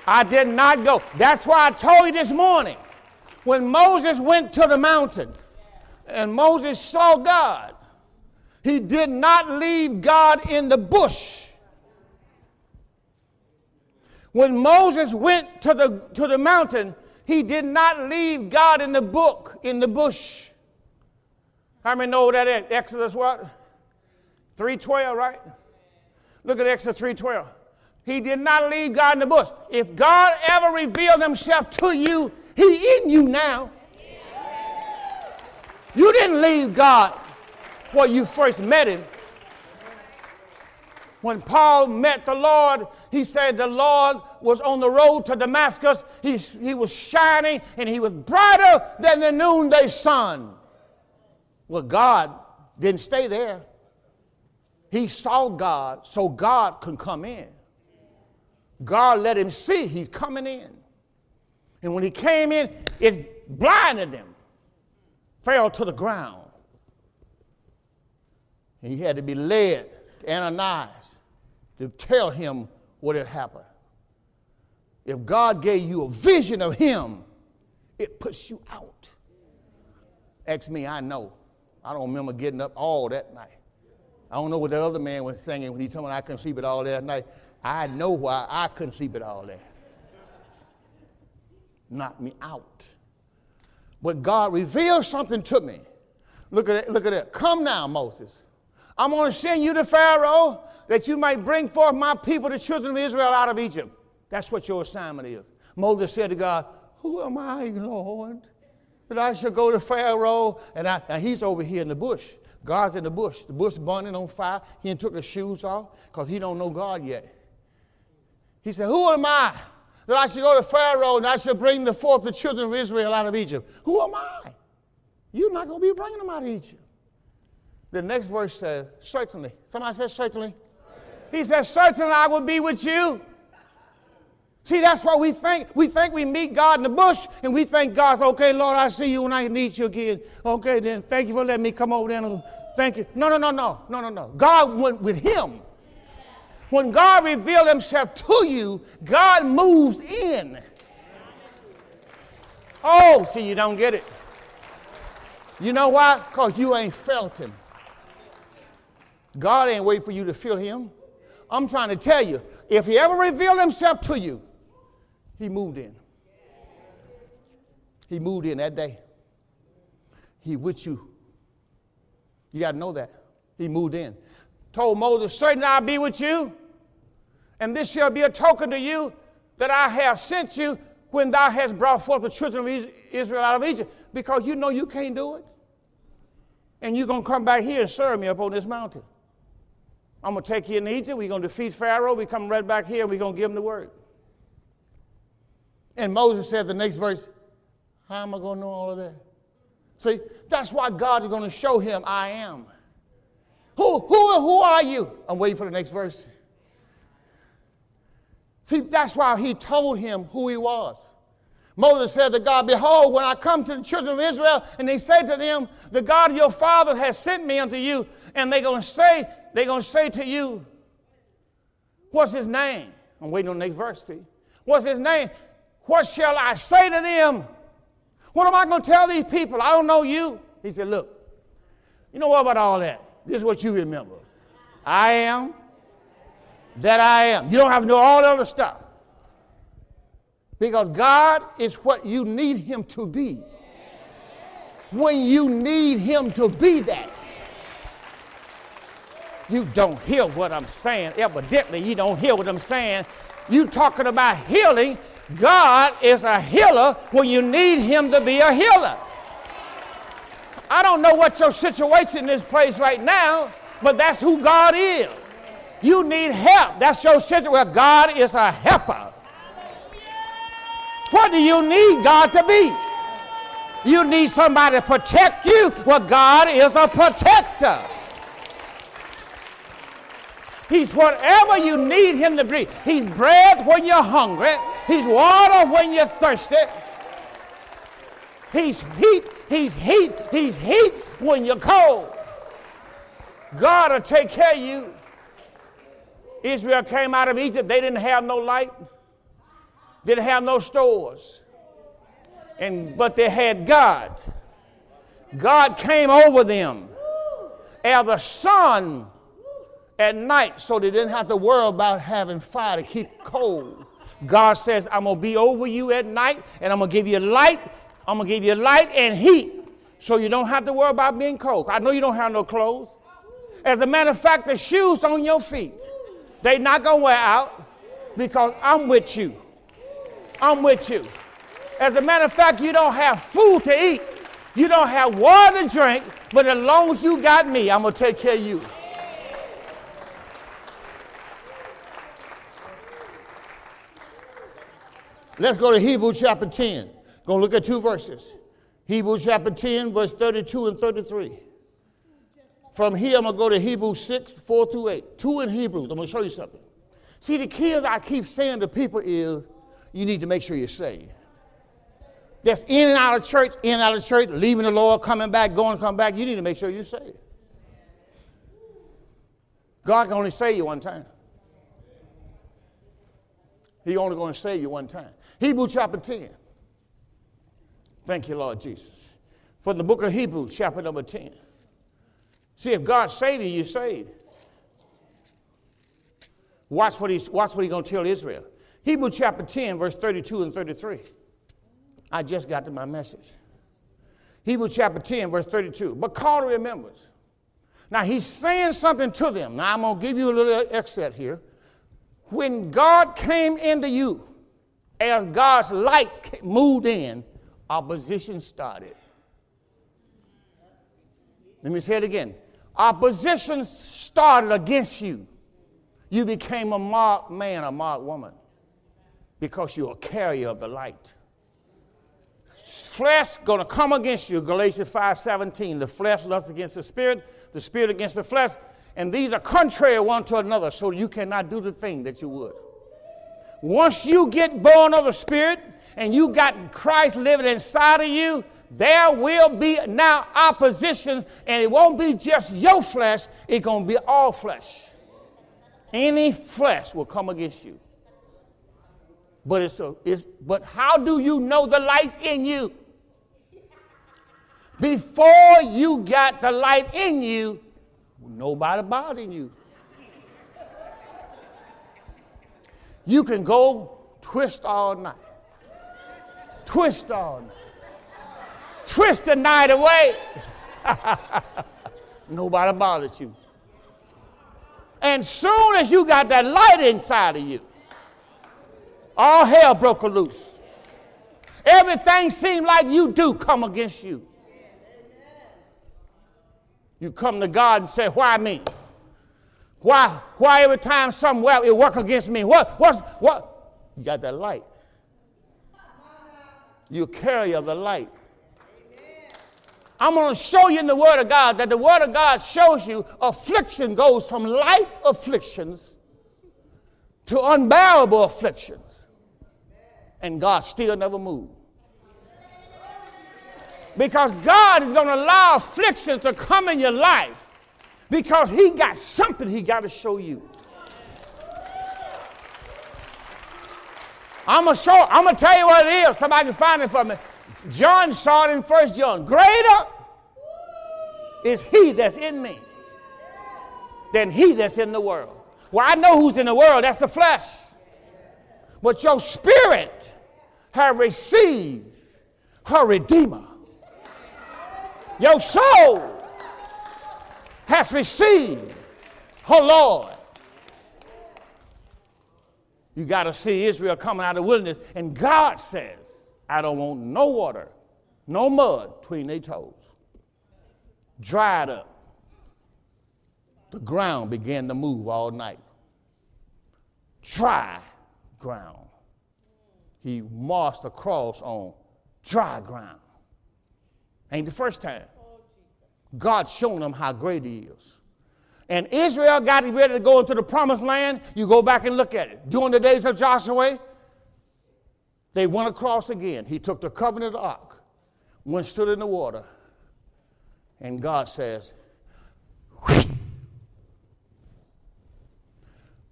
I did not go. That's why I told you this morning. When Moses went to the mountain and Moses saw God, he did not leave God in the bush. When Moses went to the, to the mountain, he did not leave God in the book, in the bush. How many know that is? Exodus what? 312, right? Look at Exodus 312. He did not leave God in the bush. If God ever revealed himself to you, he in you now. You didn't leave God where you first met him. When Paul met the Lord, he said the Lord was on the road to Damascus. He, he was shining and he was brighter than the noonday sun. Well, God didn't stay there. He saw God so God can come in. God let him see he's coming in. And when he came in, it blinded him, fell to the ground. And he had to be led to Ananias to tell him what had happened. If God gave you a vision of him, it puts you out. Ask me, I know. I don't remember getting up all that night. I don't know what the other man was singing when he told me I couldn't sleep it all that night. I know why I couldn't sleep it all that. Knocked me out. But God revealed something to me. Look at it, look at it. Come now, Moses. I'm going to send you to Pharaoh that you might bring forth my people, the children of Israel, out of Egypt. That's what your assignment is. Moses said to God, Who am I, Lord, that I should go to Pharaoh. And, I, and he's over here in the bush. God's in the bush. The bush burning on fire. He took his shoes off because he don't know God yet. He said, Who am I that I should go to Pharaoh and I should bring the forth the children of Israel out of Egypt? Who am I? You're not going to be bringing them out of Egypt. The next verse says, Certainly. Somebody says, Certainly. He says, Certainly I will be with you. See, that's what we think. We think we meet God in the bush and we think God's, okay, Lord, I see you when I need you again. Okay, then thank you for letting me come over there thank you. No, no, no, no, no, no, no. God went with him. When God revealed himself to you, God moves in. Oh, see, you don't get it. You know why? Because you ain't felt him. God ain't waiting for you to feel him. I'm trying to tell you, if he ever revealed himself to you, he moved in. He moved in that day. He with you. You got to know that. He moved in. Told Moses, Certainly I'll be with you, and this shall be a token to you that I have sent you when thou hast brought forth the children of Israel out of Egypt, because you know you can't do it. And you're going to come back here and serve me up on this mountain. I'm going to take you in Egypt. We're going to defeat Pharaoh. We come right back here we're going to give him the word. And Moses said the next verse, How am I going to know all of that? See, that's why God is going to show him I am. Who, who, who are you? I'm waiting for the next verse. See, that's why he told him who he was. Moses said to God, Behold, when I come to the children of Israel, and they say to them, The God of your father has sent me unto you, and they're going to say, they're going to say to you, What's his name? I'm waiting on the next verse, see. What's his name? What shall I say to them? What am I going to tell these people? I don't know you. He said, Look, you know what about all that? This is what you remember. I am that I am. You don't have to know all the other stuff. Because God is what you need Him to be. When you need Him to be that. You don't hear what I'm saying. Evidently, you don't hear what I'm saying. You talking about healing God is a healer when you need Him to be a healer. I don't know what your situation is place right now, but that's who God is. You need help. That's your situation. Well, God is a helper. What do you need God to be? You need somebody to protect you. Well, God is a protector. He's whatever you need Him to be. He's bread when you're hungry. He's water when you're thirsty. He's heat, he's heat, he's heat when you're cold. God will take care of you. Israel came out of Egypt, they didn't have no light, didn't have no stores. And but they had God. God came over them as the sun at night so they didn't have to worry about having fire to keep cold. God says, I'm going to be over you at night and I'm going to give you light. I'm going to give you light and heat so you don't have to worry about being cold. I know you don't have no clothes. As a matter of fact, the shoes on your feet, they not going to wear out because I'm with you. I'm with you. As a matter of fact, you don't have food to eat. You don't have water to drink, but as long as you got me, I'm going to take care of you. Let's go to Hebrews chapter 10. Go look at two verses. Hebrews chapter 10, verse 32 and 33. From here, I'm going to go to Hebrews 6, 4 through 8. Two in Hebrews. I'm going to show you something. See, the key that I keep saying to people is you need to make sure you're saved. That's in and out of church, in and out of church, leaving the Lord, coming back, going, come back. You need to make sure you're saved. God can only save you one time. He only going to save you one time. Hebrew chapter 10. Thank you, Lord Jesus. For the book of Hebrews, chapter number 10. See, if God saved you, you're saved. Watch what he's, watch what he's going to tell Israel. Hebrew chapter 10, verse 32 and 33. I just got to my message. Hebrew chapter 10, verse 32. But call to remembrance. Now he's saying something to them. Now I'm going to give you a little excerpt here. When God came into you, as God's light moved in, opposition started. Let me say it again. Opposition started against you. You became a marked man, a marked woman, because you're a carrier of the light. Flesh gonna come against you, Galatians 5:17. The flesh lusts against the spirit, the spirit against the flesh, and these are contrary one to another, so you cannot do the thing that you would. Once you get born of the spirit and you got Christ living inside of you, there will be now opposition, and it won't be just your flesh, it's going to be all flesh. Any flesh will come against you. But it's, a, it's but how do you know the light's in you? Before you got the light in you, nobody bothering you. You can go twist all night. Twist all night twist the night away. Nobody bothers you. And soon as you got that light inside of you, all hell broke loose. Everything seemed like you do come against you. You come to God and say, Why me? Why, why every time somewhere it work against me? What, what, what? You got that light. You carry of the light. I'm going to show you in the Word of God that the Word of God shows you affliction goes from light afflictions to unbearable afflictions. And God still never moved. Because God is going to allow afflictions to come in your life because He got something He got to show you. I'm gonna show. I'm gonna tell you what it is. Somebody can find it for me. John saw it in First John. Greater is he that's in me than he that's in the world. Well, I know who's in the world, that's the flesh. But your spirit have received her Redeemer. Your soul has received her Lord. You got to see Israel coming out of the wilderness, and God says, I don't want no water, no mud between their toes. Dried up. The ground began to move all night. Dry ground. He marched across on dry ground. Ain't the first time. God showing them how great He is. And Israel got ready to go into the promised land. You go back and look at it. During the days of Joshua, they went across again. He took the covenant ark, went stood in the water, and God says, Whoosh,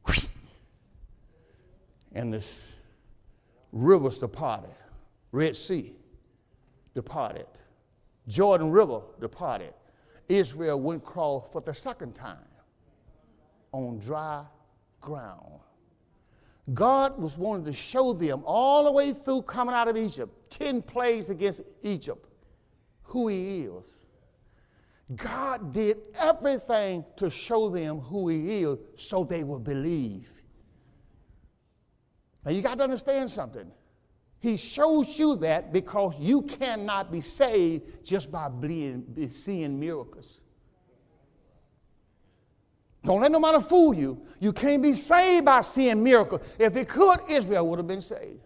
whoosh, and this rivers departed, Red Sea departed, Jordan River departed. Israel went across for the second time on dry ground. God was wanting to show them all the way through coming out of Egypt, 10 plagues against Egypt, who He is. God did everything to show them who He is so they would believe. Now you got to understand something. He shows you that because you cannot be saved just by being, seeing miracles. Don't let nobody fool you. You can't be saved by seeing miracles. If it could, Israel would have been saved.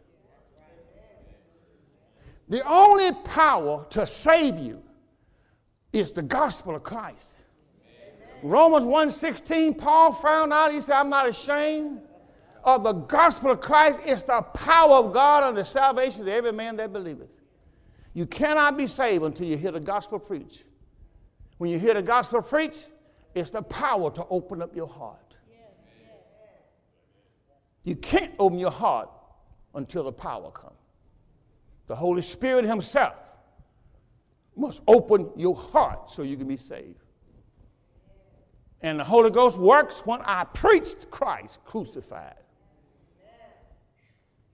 The only power to save you is the gospel of Christ. Romans 1:16, Paul found out, he said, I'm not ashamed of the gospel of Christ. It's the power of God unto the salvation of every man that believeth. You cannot be saved until you hear the gospel preached. When you hear the gospel preached, it's the power to open up your heart. You can't open your heart until the power comes. The Holy Spirit Himself must open your heart so you can be saved. And the Holy Ghost works when I preached Christ crucified.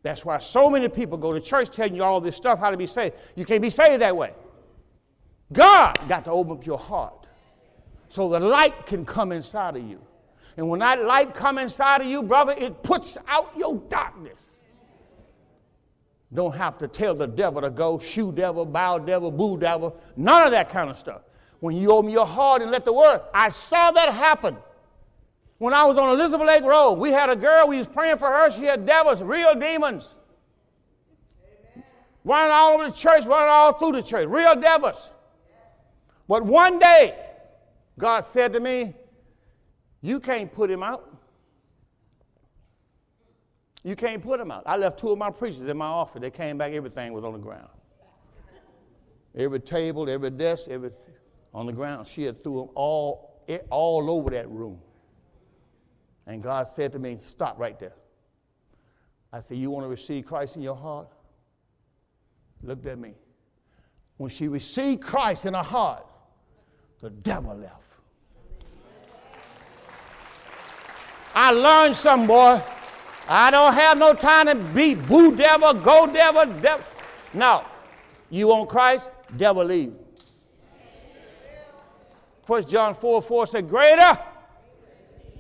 That's why so many people go to church telling you all this stuff, how to be saved. You can't be saved that way. God got to open up your heart so the light can come inside of you. And when that light come inside of you, brother, it puts out your darkness. Don't have to tell the devil to go, shoe devil, bow devil, boo devil, none of that kind of stuff. when you open your heart and let the word. I saw that happen. When I was on Elizabeth Lake Road, we had a girl, we was praying for her. She had devils, real demons. Amen. Running all over the church, running all through the church, real devils. But one day, God said to me, You can't put him out. You can't put him out. I left two of my preachers in my office. They came back, everything was on the ground. Every table, every desk, everything on the ground. She had threw them all, eh, all over that room. And God said to me, Stop right there. I said, You want to receive Christ in your heart? Looked at me. When she received Christ in her heart, the devil left. I learned something, boy. I don't have no time to be boo devil, go devil, devil. No. You want Christ? Devil leave. First John 4 4 said, Greater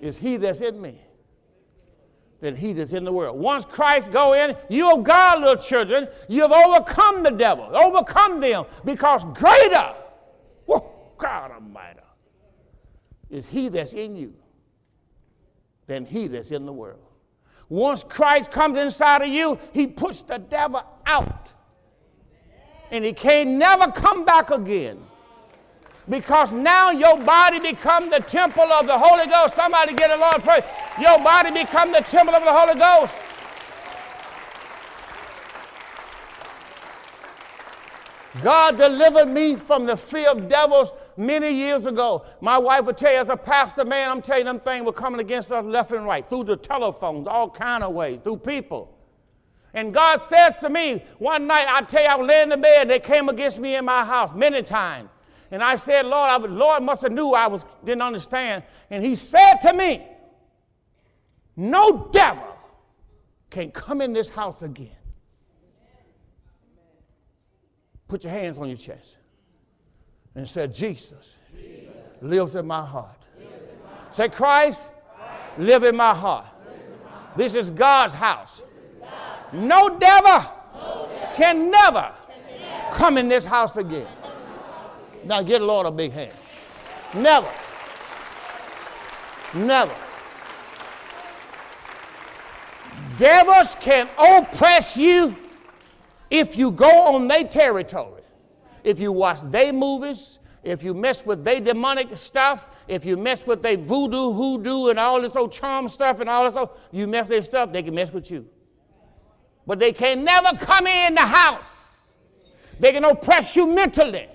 is he that's in me than he that's in the world. Once Christ go in, you of God, little children, you have overcome the devil, overcome them, because greater, whoa, God Almighty, is he that's in you than he that's in the world. Once Christ comes inside of you, he puts the devil out. And he can't never come back again. Because now your body become the temple of the Holy Ghost. Somebody get a Lord praise. Your body become the temple of the Holy Ghost. God delivered me from the fear of devils many years ago. My wife would tell you, as a pastor, man, I'm telling you, them things were coming against us left and right, through the telephones, all kind of ways, through people. And God says to me, one night, I tell you, I was laying in bed, they came against me in my house many times. And I said, Lord, I was, Lord must have knew I was, didn't understand. And he said to me, no devil can come in this house again. Put your hands on your chest and said, Jesus, Jesus. lives in my heart. In my heart. Say, Christ, Christ. live in my heart. In my heart. This is God's house. Is God's no devil, no devil can never, can never come in this house again. Now get Lord a big hand. Never. Never. Devils can oppress you if you go on their territory if you watch their movies, if you mess with their demonic stuff, if you mess with their voodoo, hoodoo, and all this old charm stuff and all this old, you mess their stuff, they can mess with you. But they can never come in the house. They can oppress you mentally.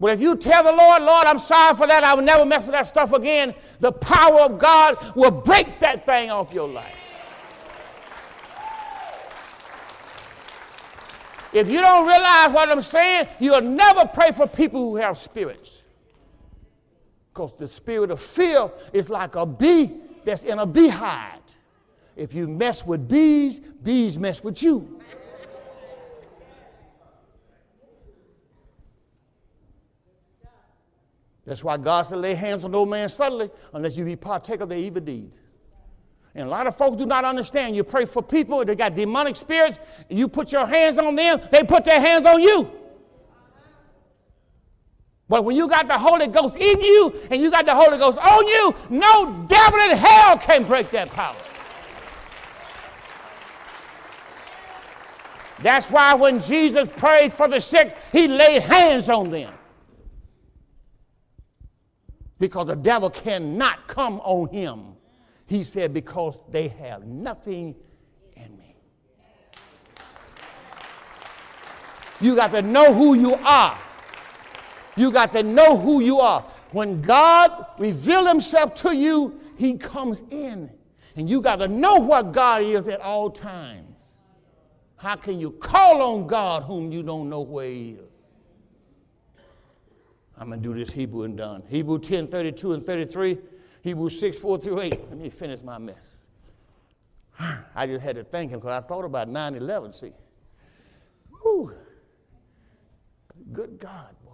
But if you tell the Lord, Lord, I'm sorry for that, I will never mess with that stuff again, the power of God will break that thing off your life. If you don't realize what I'm saying, you'll never pray for people who have spirits. Because the spirit of fear is like a bee that's in a beehive. If you mess with bees, bees mess with you. That's why God said, lay hands on no man suddenly unless you be partaker of their evil deed. And a lot of folks do not understand. You pray for people, they got demonic spirits, and you put your hands on them, they put their hands on you. But when you got the Holy Ghost in you and you got the Holy Ghost on you, no devil in hell can break that power. That's why when Jesus prayed for the sick, he laid hands on them. Because the devil cannot come on him. He said, Because they have nothing in me. You got to know who you are. You got to know who you are. When God reveals himself to you, he comes in. And you got to know what God is at all times. How can you call on God whom you don't know where he is? I'm going to do this Hebrew and done. Hebrew 10 32 and 33. Hebrew 6, 4 through 8. Let me finish my mess. I just had to thank him because I thought about 9 11, see. Whew. Good God, boy.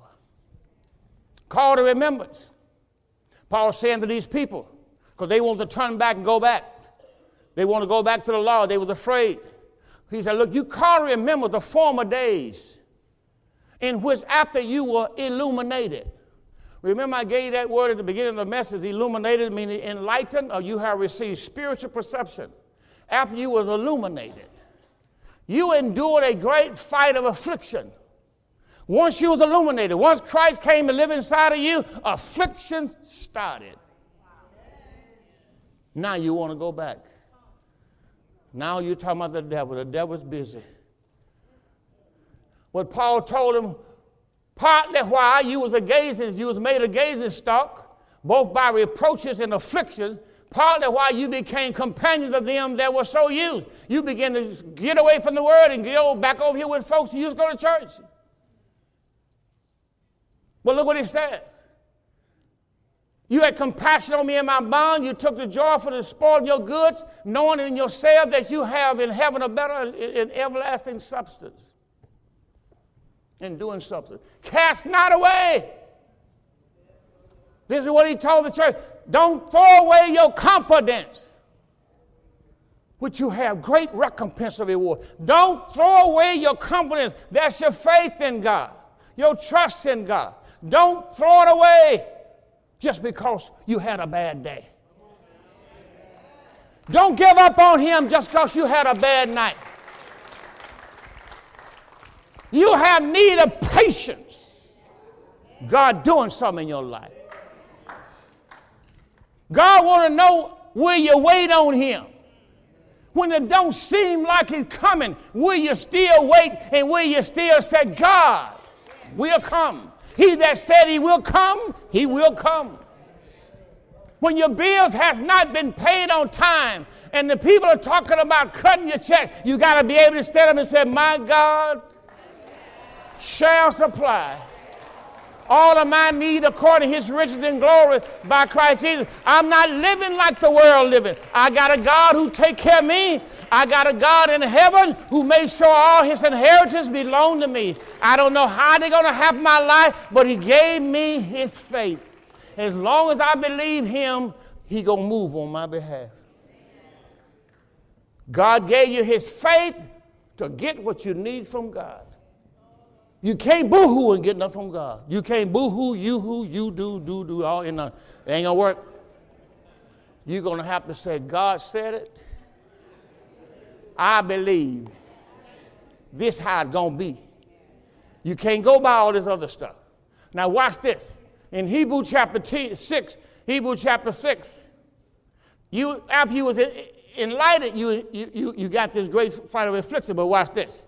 Call to remembrance. Paul saying to these people, because they want to turn back and go back. They want to go back to the law. They was afraid. He said, Look, you call to remember the former days in which after you were illuminated. Remember, I gave that word at the beginning of the message illuminated, meaning enlightened, or you have received spiritual perception. After you was illuminated, you endured a great fight of affliction. Once you was illuminated, once Christ came to live inside of you, afflictions started. Now you want to go back. Now you're talking about the devil. The devil's busy. What Paul told him, partly why you was a gazing, you was made a gazing stock, both by reproaches and afflictions, partly why you became companions of them that were so used. You began to get away from the word and go back over here with folks who used to go to church. But look what he says. You had compassion on me in my bond. You took the joy for the spoil of your goods, knowing in yourself that you have in heaven a better and everlasting substance. In doing something. Cast not away. This is what he told the church. Don't throw away your confidence, which you have great recompense of reward. Don't throw away your confidence. That's your faith in God, your trust in God. Don't throw it away just because you had a bad day. Don't give up on him just because you had a bad night. You have need of patience. God doing something in your life. God want to know will you wait on him? When it don't seem like he's coming, will you still wait and will you still say, God will come? He that said he will come, he will come. When your bills has not been paid on time and the people are talking about cutting your check, you got to be able to stand up and say, My God shall supply all of my need according to his riches and glory by Christ Jesus. I'm not living like the world living. I got a God who take care of me. I got a God in heaven who makes sure all his inheritance belong to me. I don't know how they're going to have my life, but he gave me his faith. As long as I believe him, he going to move on my behalf. God gave you his faith to get what you need from God. You can't boo-hoo and get nothing from God. You can't boo-hoo, you who, you do, do, do, all in the, it ain't gonna work. You're gonna have to say, God said it. I believe this how it's gonna be. You can't go by all this other stuff. Now watch this in Hebrew chapter t- 6, Hebrew chapter 6, you, after you was enlightened, you, you, you you got this great of affliction, but watch this.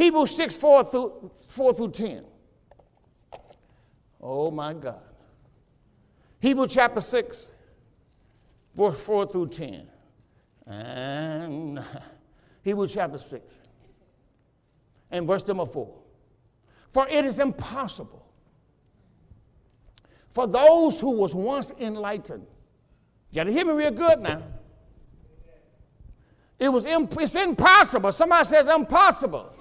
Hebrew 6, 4 through, 4 through 10. Oh my God. Hebrew chapter 6, verse 4 through 10. And Hebrew chapter 6, and verse number 4. For it is impossible for those who was once enlightened. You got to hear me real good now. It was imp- it's impossible. Somebody says impossible.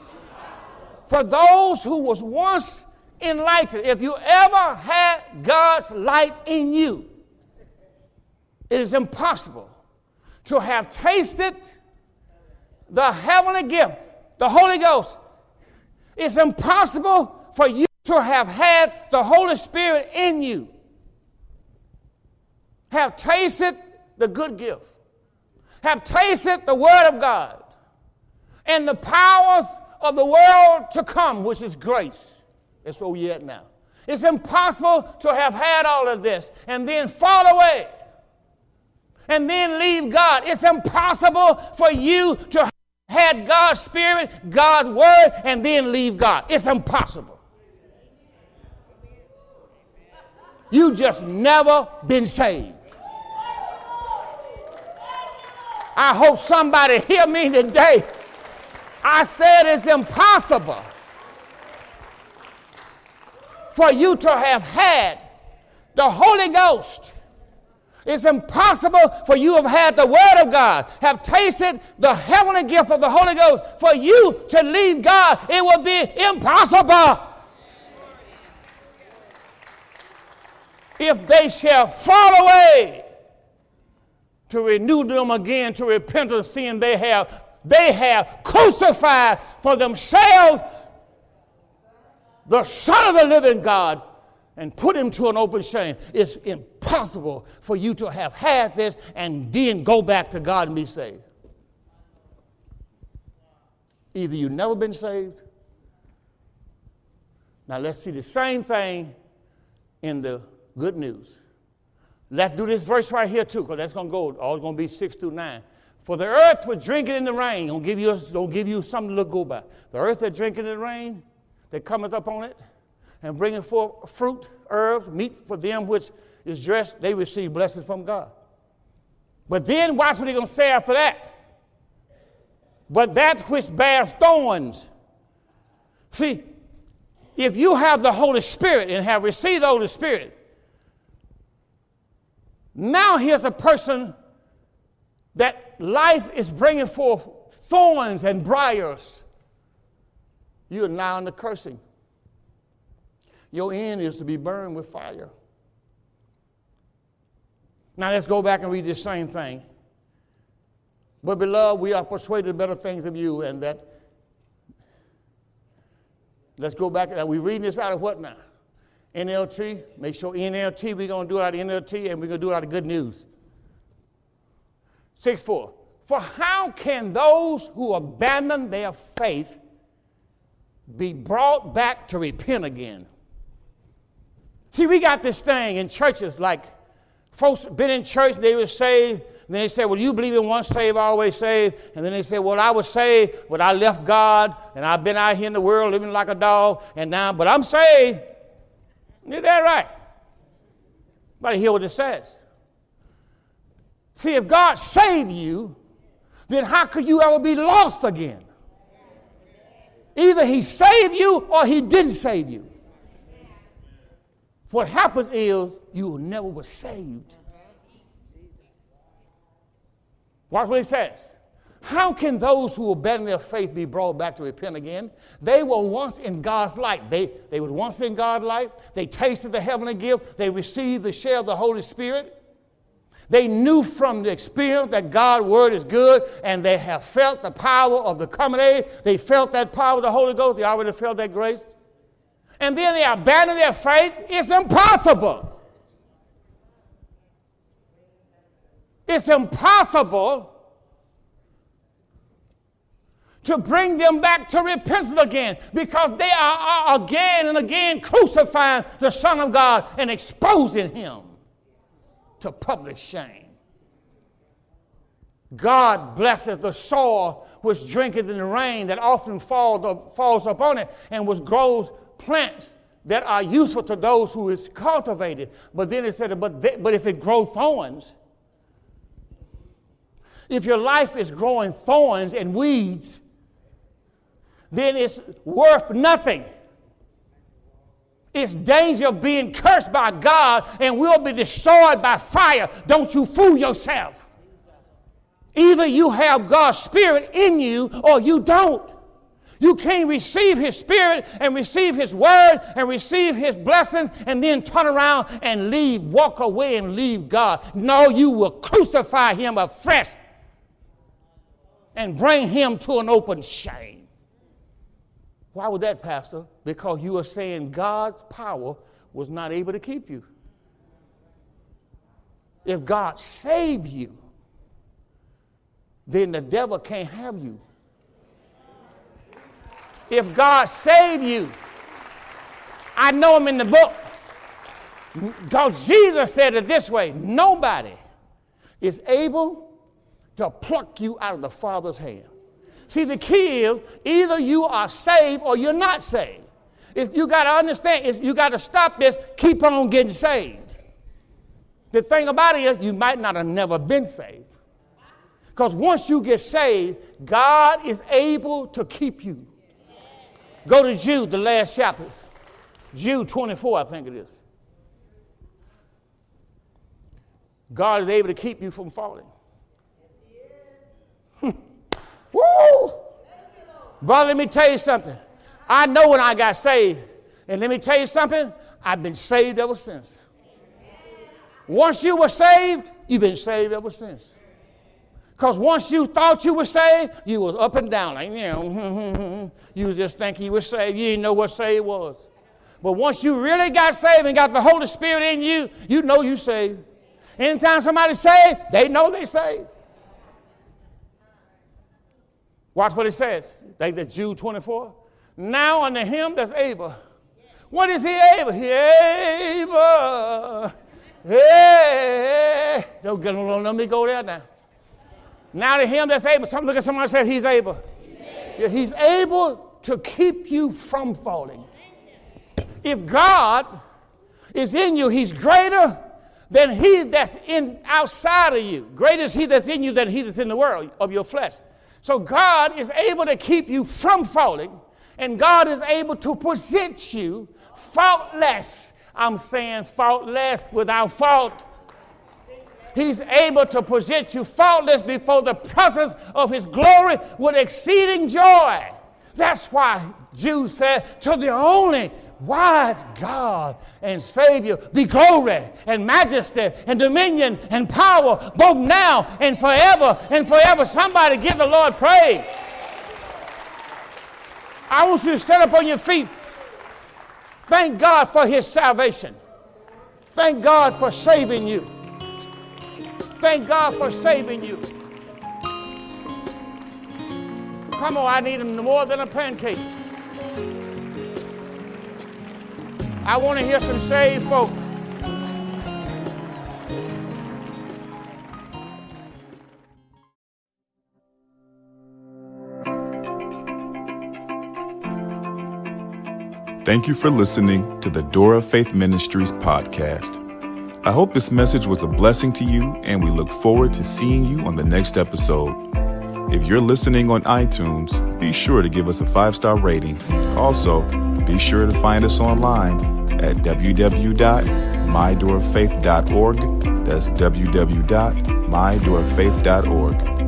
For those who was once enlightened, if you ever had God's light in you, it is impossible to have tasted the heavenly gift, the Holy Ghost. It's impossible for you to have had the Holy Spirit in you, have tasted the good gift, have tasted the Word of God, and the powers of the world to come, which is grace. That's where we're at now. It's impossible to have had all of this and then fall away and then leave God. It's impossible for you to have had God's Spirit, God's Word, and then leave God. It's impossible. You just never been saved. I hope somebody hear me today. I said it's impossible for you to have had the Holy Ghost. It's impossible for you to have had the Word of God, have tasted the heavenly gift of the Holy Ghost. For you to leave God, it would be impossible. if they shall fall away, to renew them again to repentance, seeing they have they have crucified for themselves the Son of the living God, and put him to an open shame. It's impossible for you to have had this and then go back to God and be saved. Either you've never been saved. Now let's see the same thing in the good news. Let's do this verse right here too, because that's going to go, all going to be six through nine. For the earth was drinking in the rain. Don't give you, don't give you something to look go by. The earth that drinking in the rain, that cometh upon it, and bringing forth fruit, herbs, meat for them which is dressed, they receive blessings from God. But then watch what he's going to say after that. But that which bears thorns. See, if you have the Holy Spirit and have received the Holy Spirit, now here's a person that life is bringing forth thorns and briars. You are now in the cursing. Your end is to be burned with fire. Now let's go back and read this same thing. But beloved, we are persuaded better things of you, and that let's go back. Are we reading this out of what now? NLT. Make sure NLT, we're going to do it out of NLT, and we're going to do it out of good news. 6 4. For how can those who abandon their faith be brought back to repent again? See, we got this thing in churches like folks been in church, they were saved, and then they say, Well, you believe in once saved, always saved. And then they say, Well, I was saved, but I left God, and I've been out here in the world living like a dog, and now, but I'm saved. Is that right? But hear what it says. See, if God saved you, then how could you ever be lost again? Either He saved you or He didn't save you. What happened is you never were saved. Watch what he says. How can those who abandon their faith be brought back to repent again? They were once in God's light. They, they were once in God's light. They tasted the heavenly gift. They received the share of the Holy Spirit. They knew from the experience that God's word is good, and they have felt the power of the coming age. They felt that power of the Holy Ghost. They already felt that grace. And then they abandon their faith. It's impossible. It's impossible to bring them back to repentance again because they are, are, again and again crucifying the Son of God and exposing him to public shame. God blesses the soil which drinketh in the rain that often falls, falls upon it and which grows plants that are useful to those who is cultivated. But then it said, but, they, but if it grows thorns, if your life is growing thorns and weeds, then it's worth nothing. It's danger of being cursed by God and will be destroyed by fire. Don't you fool yourself. Either you have God's Spirit in you or you don't. You can't receive His Spirit and receive His Word and receive His blessings and then turn around and leave, walk away and leave God. No, you will crucify Him afresh and bring him to an open shame. Why would that, Pastor? Because you are saying God's power was not able to keep you. If God saved you, then the devil can't have you. If God saved you, I know him in the book. Because Jesus said it this way nobody is able to pluck you out of the Father's hand. See, the key is either you are saved or you're not saved. If you got to understand, is you got to stop this, keep on getting saved. The thing about it is, you might not have never been saved. Because once you get saved, God is able to keep you. Go to Jude, the last chapter. Jude 24, I think it is. God is able to keep you from falling. Woo! Brother, let me tell you something. I know when I got saved. And let me tell you something, I've been saved ever since. Once you were saved, you've been saved ever since. Because once you thought you were saved, you was up and down. Like, you know, mm-hmm, mm-hmm, mm-hmm. you just think you were saved. You didn't know what saved was. But once you really got saved and got the Holy Spirit in you, you know you saved. Anytime somebody saved, they know they saved. Watch what it says. Like the Jude 24. Now unto him that's able. What is he able? He able. Hey. Don't, don't let me go there now. Now to him that's able. Some, look at somebody said. He's able. Yeah, he's able to keep you from falling. If God is in you, he's greater than he that's in outside of you. Greater is he that's in you than he that's in the world of your flesh. So God is able to keep you from falling, and God is able to present you faultless. I'm saying faultless without fault. He's able to present you faultless before the presence of his glory with exceeding joy. That's why Jude said, To the only wise God and Savior be glory and majesty and dominion and power both now and forever and forever. Somebody give the Lord praise. I want you to stand up on your feet. Thank God for His salvation. Thank God for saving you. Thank God for saving you. Come on, I need him more than a pancake. I want to hear some saved folk. Thank you for listening to the Door of Faith Ministries podcast. I hope this message was a blessing to you, and we look forward to seeing you on the next episode. If you're listening on iTunes, be sure to give us a five star rating. Also, be sure to find us online at www.mydooroffaith.org. That's www.mydooroffaith.org.